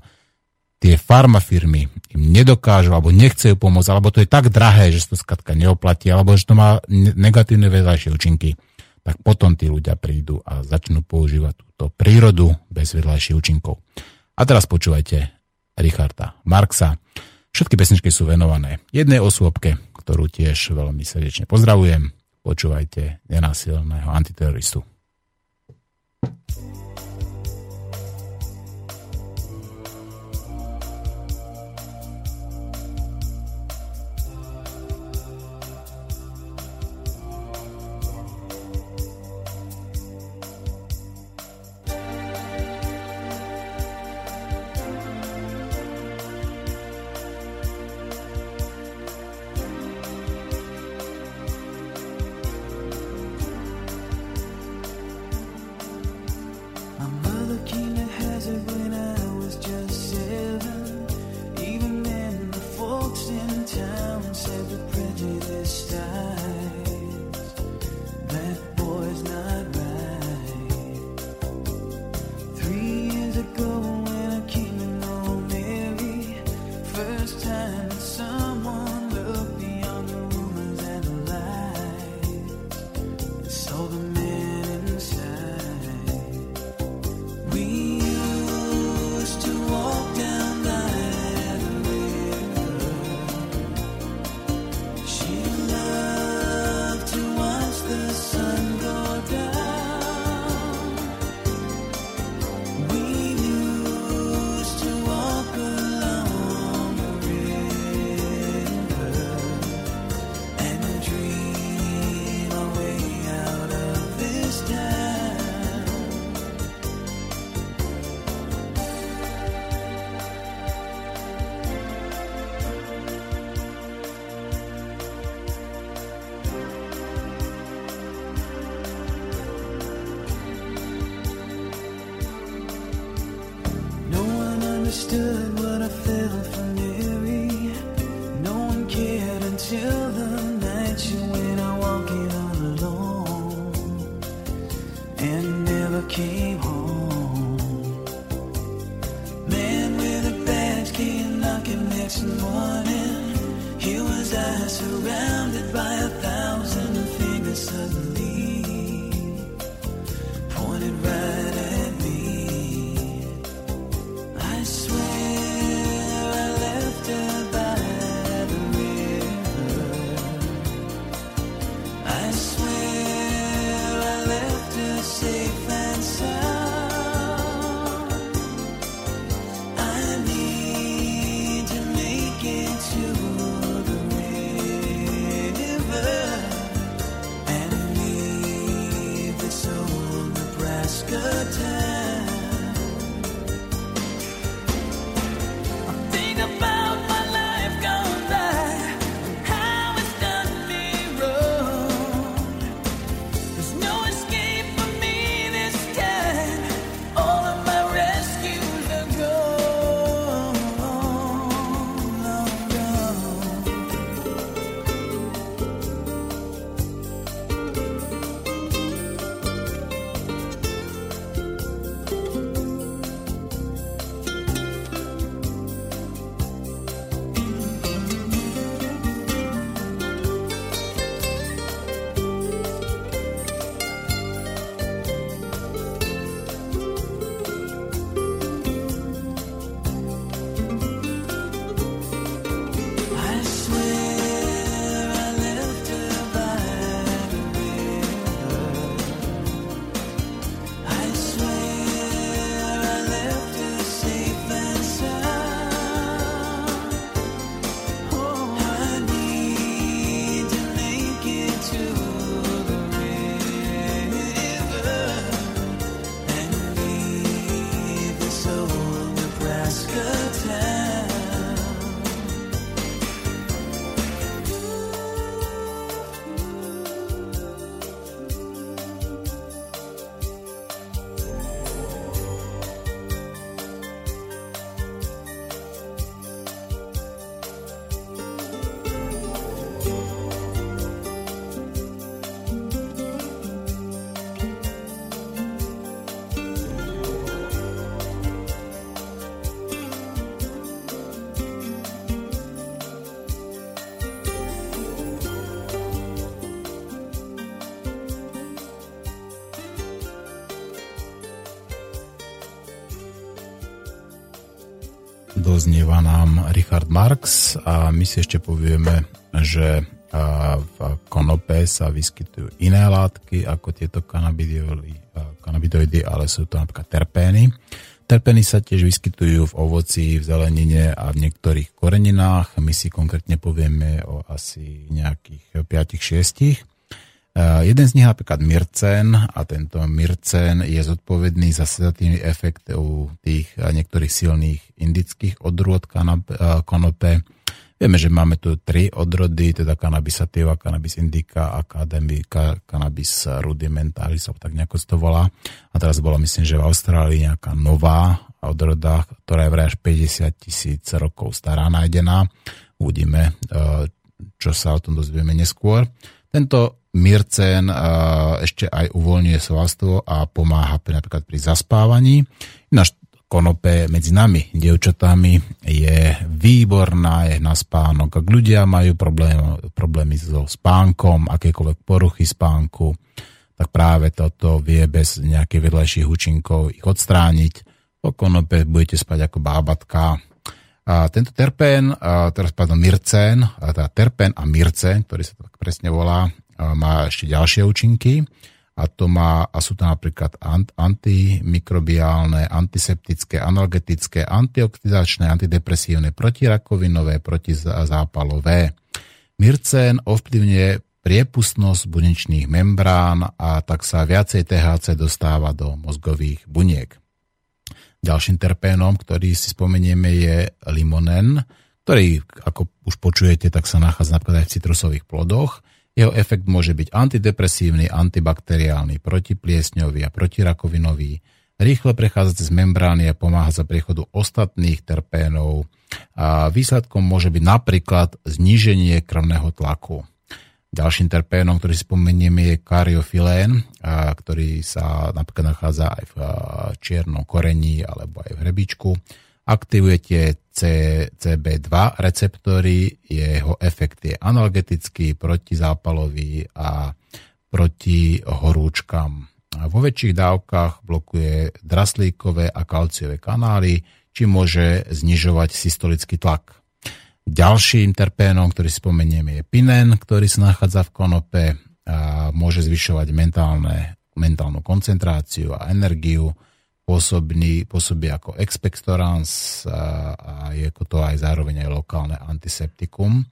tie farmafirmy im nedokážu alebo nechcejú pomôcť, alebo to je tak drahé, že sa to skratka neoplatí, alebo že to má negatívne vedľajšie účinky, tak potom tí ľudia prídu a začnú používať túto prírodu bez vedľajších účinkov. A teraz počúvajte Richarda Marxa. Všetky pesničky sú venované jednej osôbke, ktorú tiež veľmi srdečne pozdravujem. Počúvajte nenásilného antiteroristu. Doznieva nám Richard Marx a my si ešte povieme, že v konope sa vyskytujú iné látky ako tieto kanabidoidy, ale sú to napríklad terpény. Terpény sa tiež vyskytujú v ovoci, v zelenine a v niektorých koreninách. My si konkrétne povieme o asi nejakých 5-6. Jeden z nich napríklad Mircen a tento Mircen je zodpovedný za sedatívny efekt u tých niektorých silných indických odrôd konope. Vieme, že máme tu tri odrody, teda cannabis sativa, cannabis indica a cannabis rudimentalis, tak nejako to volá. A teraz bola, myslím, že v Austrálii nejaká nová odroda, ktorá je vraj až 50 tisíc rokov stará nájdená. Uvidíme, čo sa o tom dozvieme neskôr. Tento Mircen ešte aj uvoľňuje svalstvo a pomáha pri, napríklad pri zaspávaní. Ináč konope medzi nami, dievčatami, je výborná, je na spánok. Ak ľudia majú problém, problémy so spánkom, akékoľvek poruchy spánku, tak práve toto vie bez nejakých vedľajších účinkov ich odstrániť. Po konope budete spať ako bábatka. A tento terpén, a teraz pardon, mircén, teda terpén a mircén, ktorý sa tak presne volá, má ešte ďalšie účinky a, to má, a sú to napríklad antimikrobiálne, antiseptické, analgetické, antioxidačné, antidepresívne, protirakovinové, protizápalové. Mircén ovplyvňuje priepustnosť bunečných membrán a tak sa viacej THC dostáva do mozgových buniek. Ďalším terpénom, ktorý si spomenieme, je limonen, ktorý, ako už počujete, tak sa nachádza napríklad aj v citrusových plodoch. Jeho efekt môže byť antidepresívny, antibakteriálny, protipliesňový a protirakovinový, rýchle prechádza cez membrány a pomáha za priechodu ostatných terpénov. A výsledkom môže byť napríklad zníženie krvného tlaku. Ďalším terpénom, ktorý spomenieme, je kariofilén, ktorý sa napríklad nachádza aj v čiernom korení alebo aj v hrebičku aktivujete CB2 receptory, jeho efekt je analgetický, protizápalový a proti horúčkam. Vo väčších dávkach blokuje draslíkové a kalciové kanály, či môže znižovať systolický tlak. Ďalším terpénom, ktorý spomenieme, je pinen, ktorý sa nachádza v konope a môže zvyšovať mentálne, mentálnu koncentráciu a energiu, pôsobí, pôsobí ako expectorans a, a je to aj zároveň aj lokálne antiseptikum.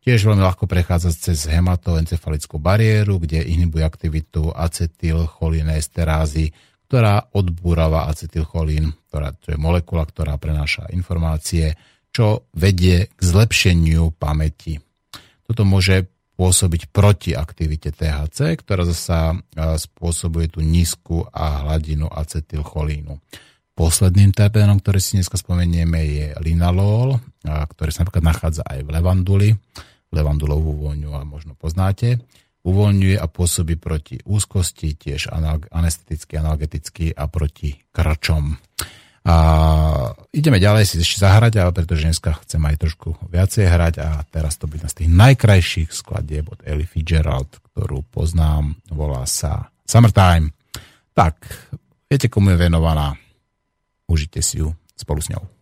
Tiež veľmi ľahko prechádza cez hematoencefalickú bariéru, kde inhibuje aktivitu acetylcholinésterázy, ktorá odbúrava acetylcholín, ktorá, to je molekula, ktorá prenáša informácie, čo vedie k zlepšeniu pamäti. Toto môže pôsobiť proti aktivite THC, ktorá zasa spôsobuje tú nízku a hladinu acetylcholínu. Posledným terpénom, ktorý si dneska spomenieme, je linalol, ktorý sa napríklad nachádza aj v levanduli. Levandulovú vôňu a možno poznáte. Uvoľňuje a pôsobí proti úzkosti, tiež anesteticky, analgeticky a proti krčom. A ideme ďalej si ešte zahrať, ale pretože dneska chcem aj trošku viacej hrať a teraz to bude z tých najkrajších skladieb od Ellie Fitzgerald, ktorú poznám, volá sa Summertime. Tak, viete komu je venovaná, užite si ju spolu s ňou.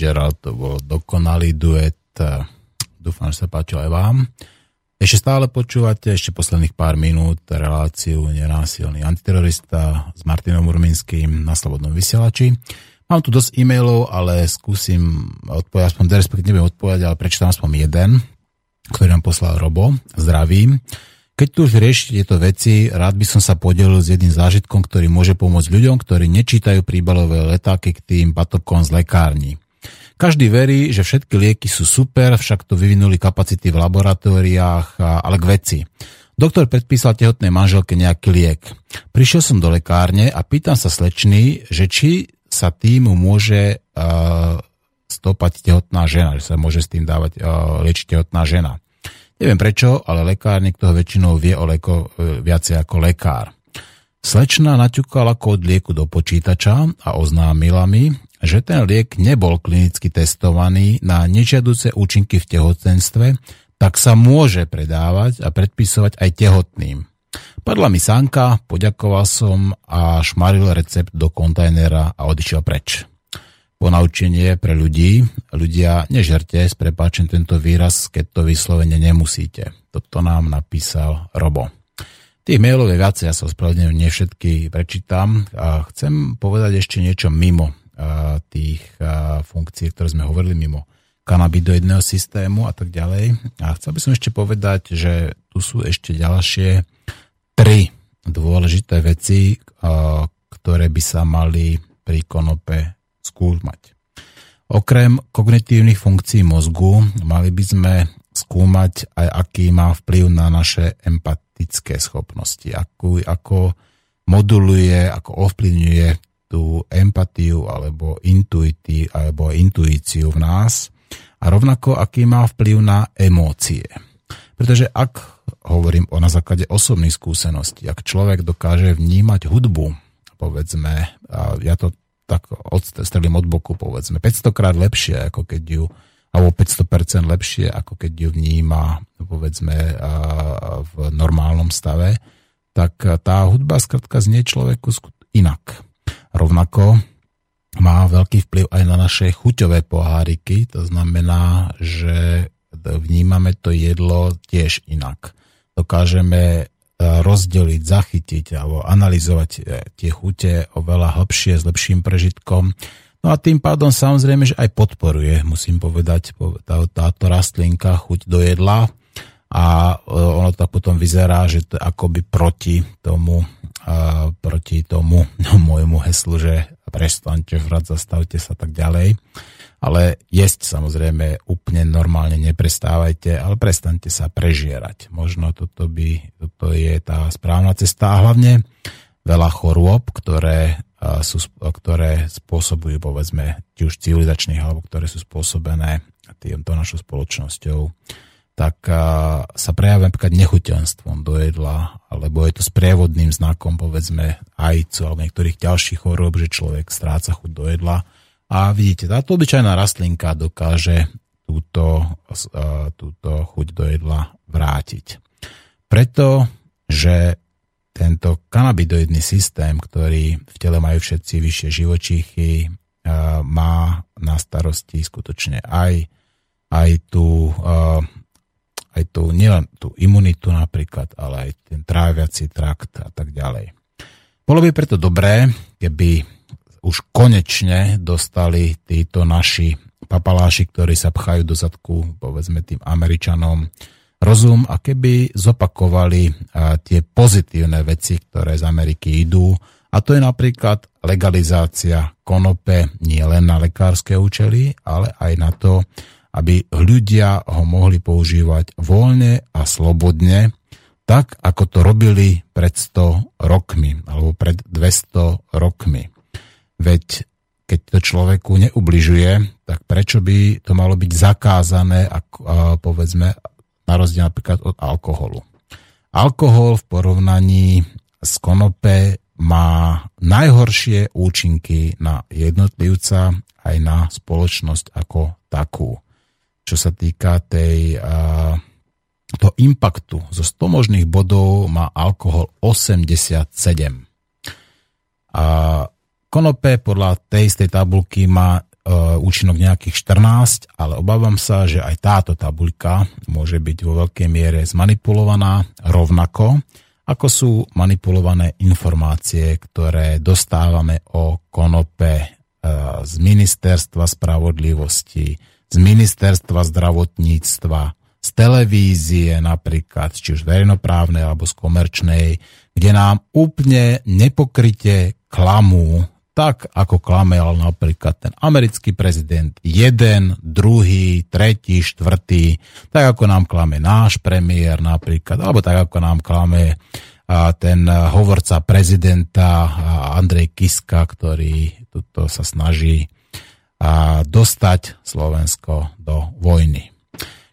Fitzgerald, to bol dokonalý duet. Dúfam, že sa páčil aj vám. Ešte stále počúvate ešte posledných pár minút reláciu Nenásilný antiterorista s Martinom Urminským na Slobodnom vysielači. Mám tu dosť e-mailov, ale skúsim odpovedať, aspoň respektíve nebudem odpovedať, ale prečítam aspoň jeden, ktorý nám poslal Robo. Zdravím. Keď tu už riešite tieto veci, rád by som sa podelil s jedným zážitkom, ktorý môže pomôcť ľuďom, ktorí nečítajú príbalové letáky k tým batokom z lekárni. Každý verí, že všetky lieky sú super, však to vyvinuli kapacity v laboratóriách, ale k veci. Doktor predpísal tehotnej manželke nejaký liek. Prišiel som do lekárne a pýtam sa slečný, že či sa tým môže uh, stopať tehotná žena, že sa môže s tým dávať uh, liečiť tehotná žena. Neviem prečo, ale lekárnik toho väčšinou vie o leko e, viacej ako lekár. Slečna naťukala kód lieku do počítača a oznámila mi, že ten liek nebol klinicky testovaný na nežiaduce účinky v tehotenstve, tak sa môže predávať a predpisovať aj tehotným. Padla mi sánka, poďakoval som a šmaril recept do kontajnera a odišiel preč ponaučenie pre ľudí. Ľudia, nežerte s tento výraz, keď to vyslovene nemusíte. Toto nám napísal Robo. Tých mailov je viacej, ja sa ospravedlňujem, nie všetky prečítam. A chcem povedať ešte niečo mimo tých funkcií, ktoré sme hovorili, mimo kanabidoidného systému a tak ďalej. A chcel by som ešte povedať, že tu sú ešte ďalšie tri dôležité veci, ktoré by sa mali pri konope skúmať. Okrem kognitívnych funkcií mozgu mali by sme skúmať aj aký má vplyv na naše empatické schopnosti, ako, ako moduluje, ako ovplyvňuje tú empatiu alebo, intuití, alebo intuíciu v nás a rovnako aký má vplyv na emócie. Pretože ak hovorím o na základe osobných skúseností, ak človek dokáže vnímať hudbu, povedzme, a ja to tak odstrelím od boku, povedzme, 500 krát lepšie, ako keď ju alebo 500% lepšie, ako keď ju vníma, povedzme, v normálnom stave, tak tá hudba skratka znie človeku inak. Rovnako má veľký vplyv aj na naše chuťové poháriky, to znamená, že vnímame to jedlo tiež inak. Dokážeme e, rozdeliť, zachytiť alebo analyzovať e, tie chute oveľa hlbšie, s lepším prežitkom. No a tým pádom samozrejme, že aj podporuje, musím povedať, tá, táto rastlinka chuť do jedla a e, ono to potom vyzerá, že to akoby proti tomu, proti tomu no, môjmu heslu, že prestaňte žrať, zastavte sa tak ďalej. Ale jesť samozrejme úplne normálne neprestávajte, ale prestaňte sa prežierať. Možno toto, by, toto je tá správna cesta a hlavne veľa chorôb, ktoré, sú, ktoré spôsobujú povedzme či už civilizačných alebo ktoré sú spôsobené týmto našou spoločnosťou tak sa prejavuje napríklad nechuťanstvom do jedla, alebo je to sprievodným znakom, povedzme, ajcu alebo niektorých ďalších chorób, že človek stráca chuť do jedla. A vidíte, táto obyčajná rastlinka dokáže túto, túto chuť do jedla vrátiť. Preto, že tento kanabidoidný systém, ktorý v tele majú všetci vyššie živočíchy, má na starosti skutočne aj, aj tú aj tú, nielen tú imunitu napríklad, ale aj ten tráviaci trakt a tak ďalej. Bolo by preto dobré, keby už konečne dostali títo naši papaláši, ktorí sa pchajú do zadku, povedzme tým Američanom, rozum a keby zopakovali tie pozitívne veci, ktoré z Ameriky idú, a to je napríklad legalizácia konope nie len na lekárske účely, ale aj na to, aby ľudia ho mohli používať voľne a slobodne, tak ako to robili pred 100 rokmi alebo pred 200 rokmi. Veď keď to človeku neubližuje, tak prečo by to malo byť zakázané, ako, povedzme, na rozdiel napríklad od alkoholu. Alkohol v porovnaní s konope má najhoršie účinky na jednotlivca aj na spoločnosť ako takú čo sa týka tej, toho impaktu. Zo 100 možných bodov má alkohol 87. A konope podľa tej istej tabulky má uh, účinok nejakých 14, ale obávam sa, že aj táto tabuľka môže byť vo veľkej miere zmanipulovaná rovnako, ako sú manipulované informácie, ktoré dostávame o konope uh, z Ministerstva spravodlivosti, z ministerstva zdravotníctva, z televízie napríklad, či už verejnoprávnej alebo z komerčnej, kde nám úplne nepokryte klamú, tak ako klamel napríklad ten americký prezident, jeden, druhý, tretí, štvrtý, tak ako nám klame náš premiér napríklad, alebo tak ako nám klame ten hovorca prezidenta Andrej Kiska, ktorý tuto sa snaží a dostať Slovensko do vojny.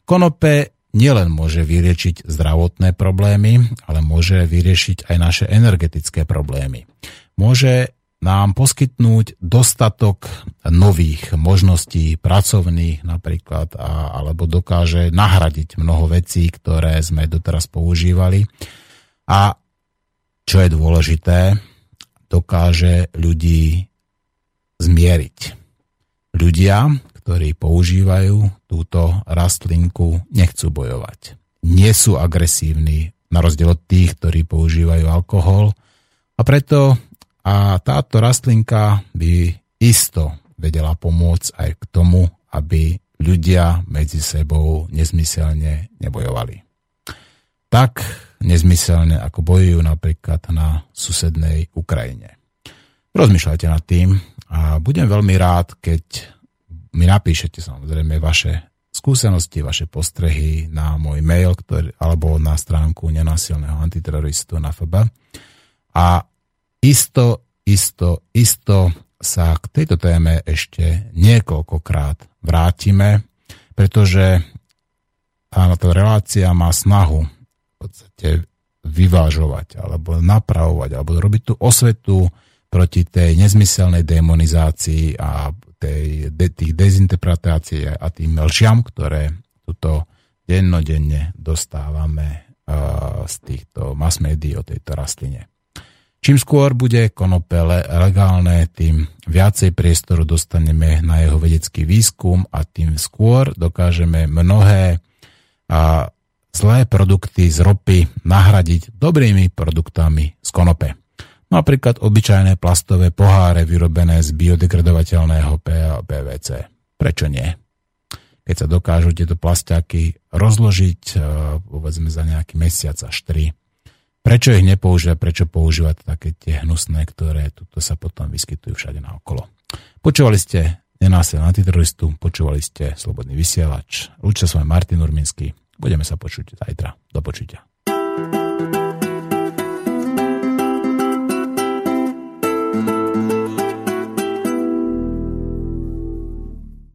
Konope nielen môže vyriešiť zdravotné problémy, ale môže vyriešiť aj naše energetické problémy. Môže nám poskytnúť dostatok nových možností pracovných napríklad, a, alebo dokáže nahradiť mnoho vecí, ktoré sme doteraz používali. A čo je dôležité, dokáže ľudí zmieriť Ľudia, ktorí používajú túto rastlinku, nechcú bojovať. Nie sú agresívni, na rozdiel od tých, ktorí používajú alkohol. A preto a táto rastlinka by isto vedela pomôcť aj k tomu, aby ľudia medzi sebou nezmyselne nebojovali. Tak nezmyselne, ako bojujú napríklad na susednej Ukrajine. Rozmýšľajte nad tým, a budem veľmi rád, keď mi napíšete samozrejme vaše skúsenosti, vaše postrehy na môj mail ktorý, alebo na stránku nenasilného antiteroristu na FB. A isto, isto, isto sa k tejto téme ešte niekoľkokrát vrátime, pretože táto relácia má snahu v podstate vyvážovať alebo napravovať alebo robiť tú osvetu proti tej nezmyselnej demonizácii a tej, de, tých dezinterpretácií a tým lžiam, ktoré tuto dennodenne dostávame uh, z týchto mass médií o tejto rastline. Čím skôr bude konopele legálne, tým viacej priestoru dostaneme na jeho vedecký výskum a tým skôr dokážeme mnohé a zlé produkty z ropy nahradiť dobrými produktami z konope. Napríklad obyčajné plastové poháre vyrobené z biodegradovateľného PVC. Prečo nie? Keď sa dokážu tieto plastiaky rozložiť, e, povedzme za nejaký mesiac až 3, Prečo ich nepoužívať, prečo používať také tie hnusné, ktoré tuto sa potom vyskytujú všade naokolo. Počúvali ste Nenásil antiteroristu, počúvali ste Slobodný vysielač. Lúčte sa s vami Martin Urminský. Budeme sa počuť zajtra. Do počutia.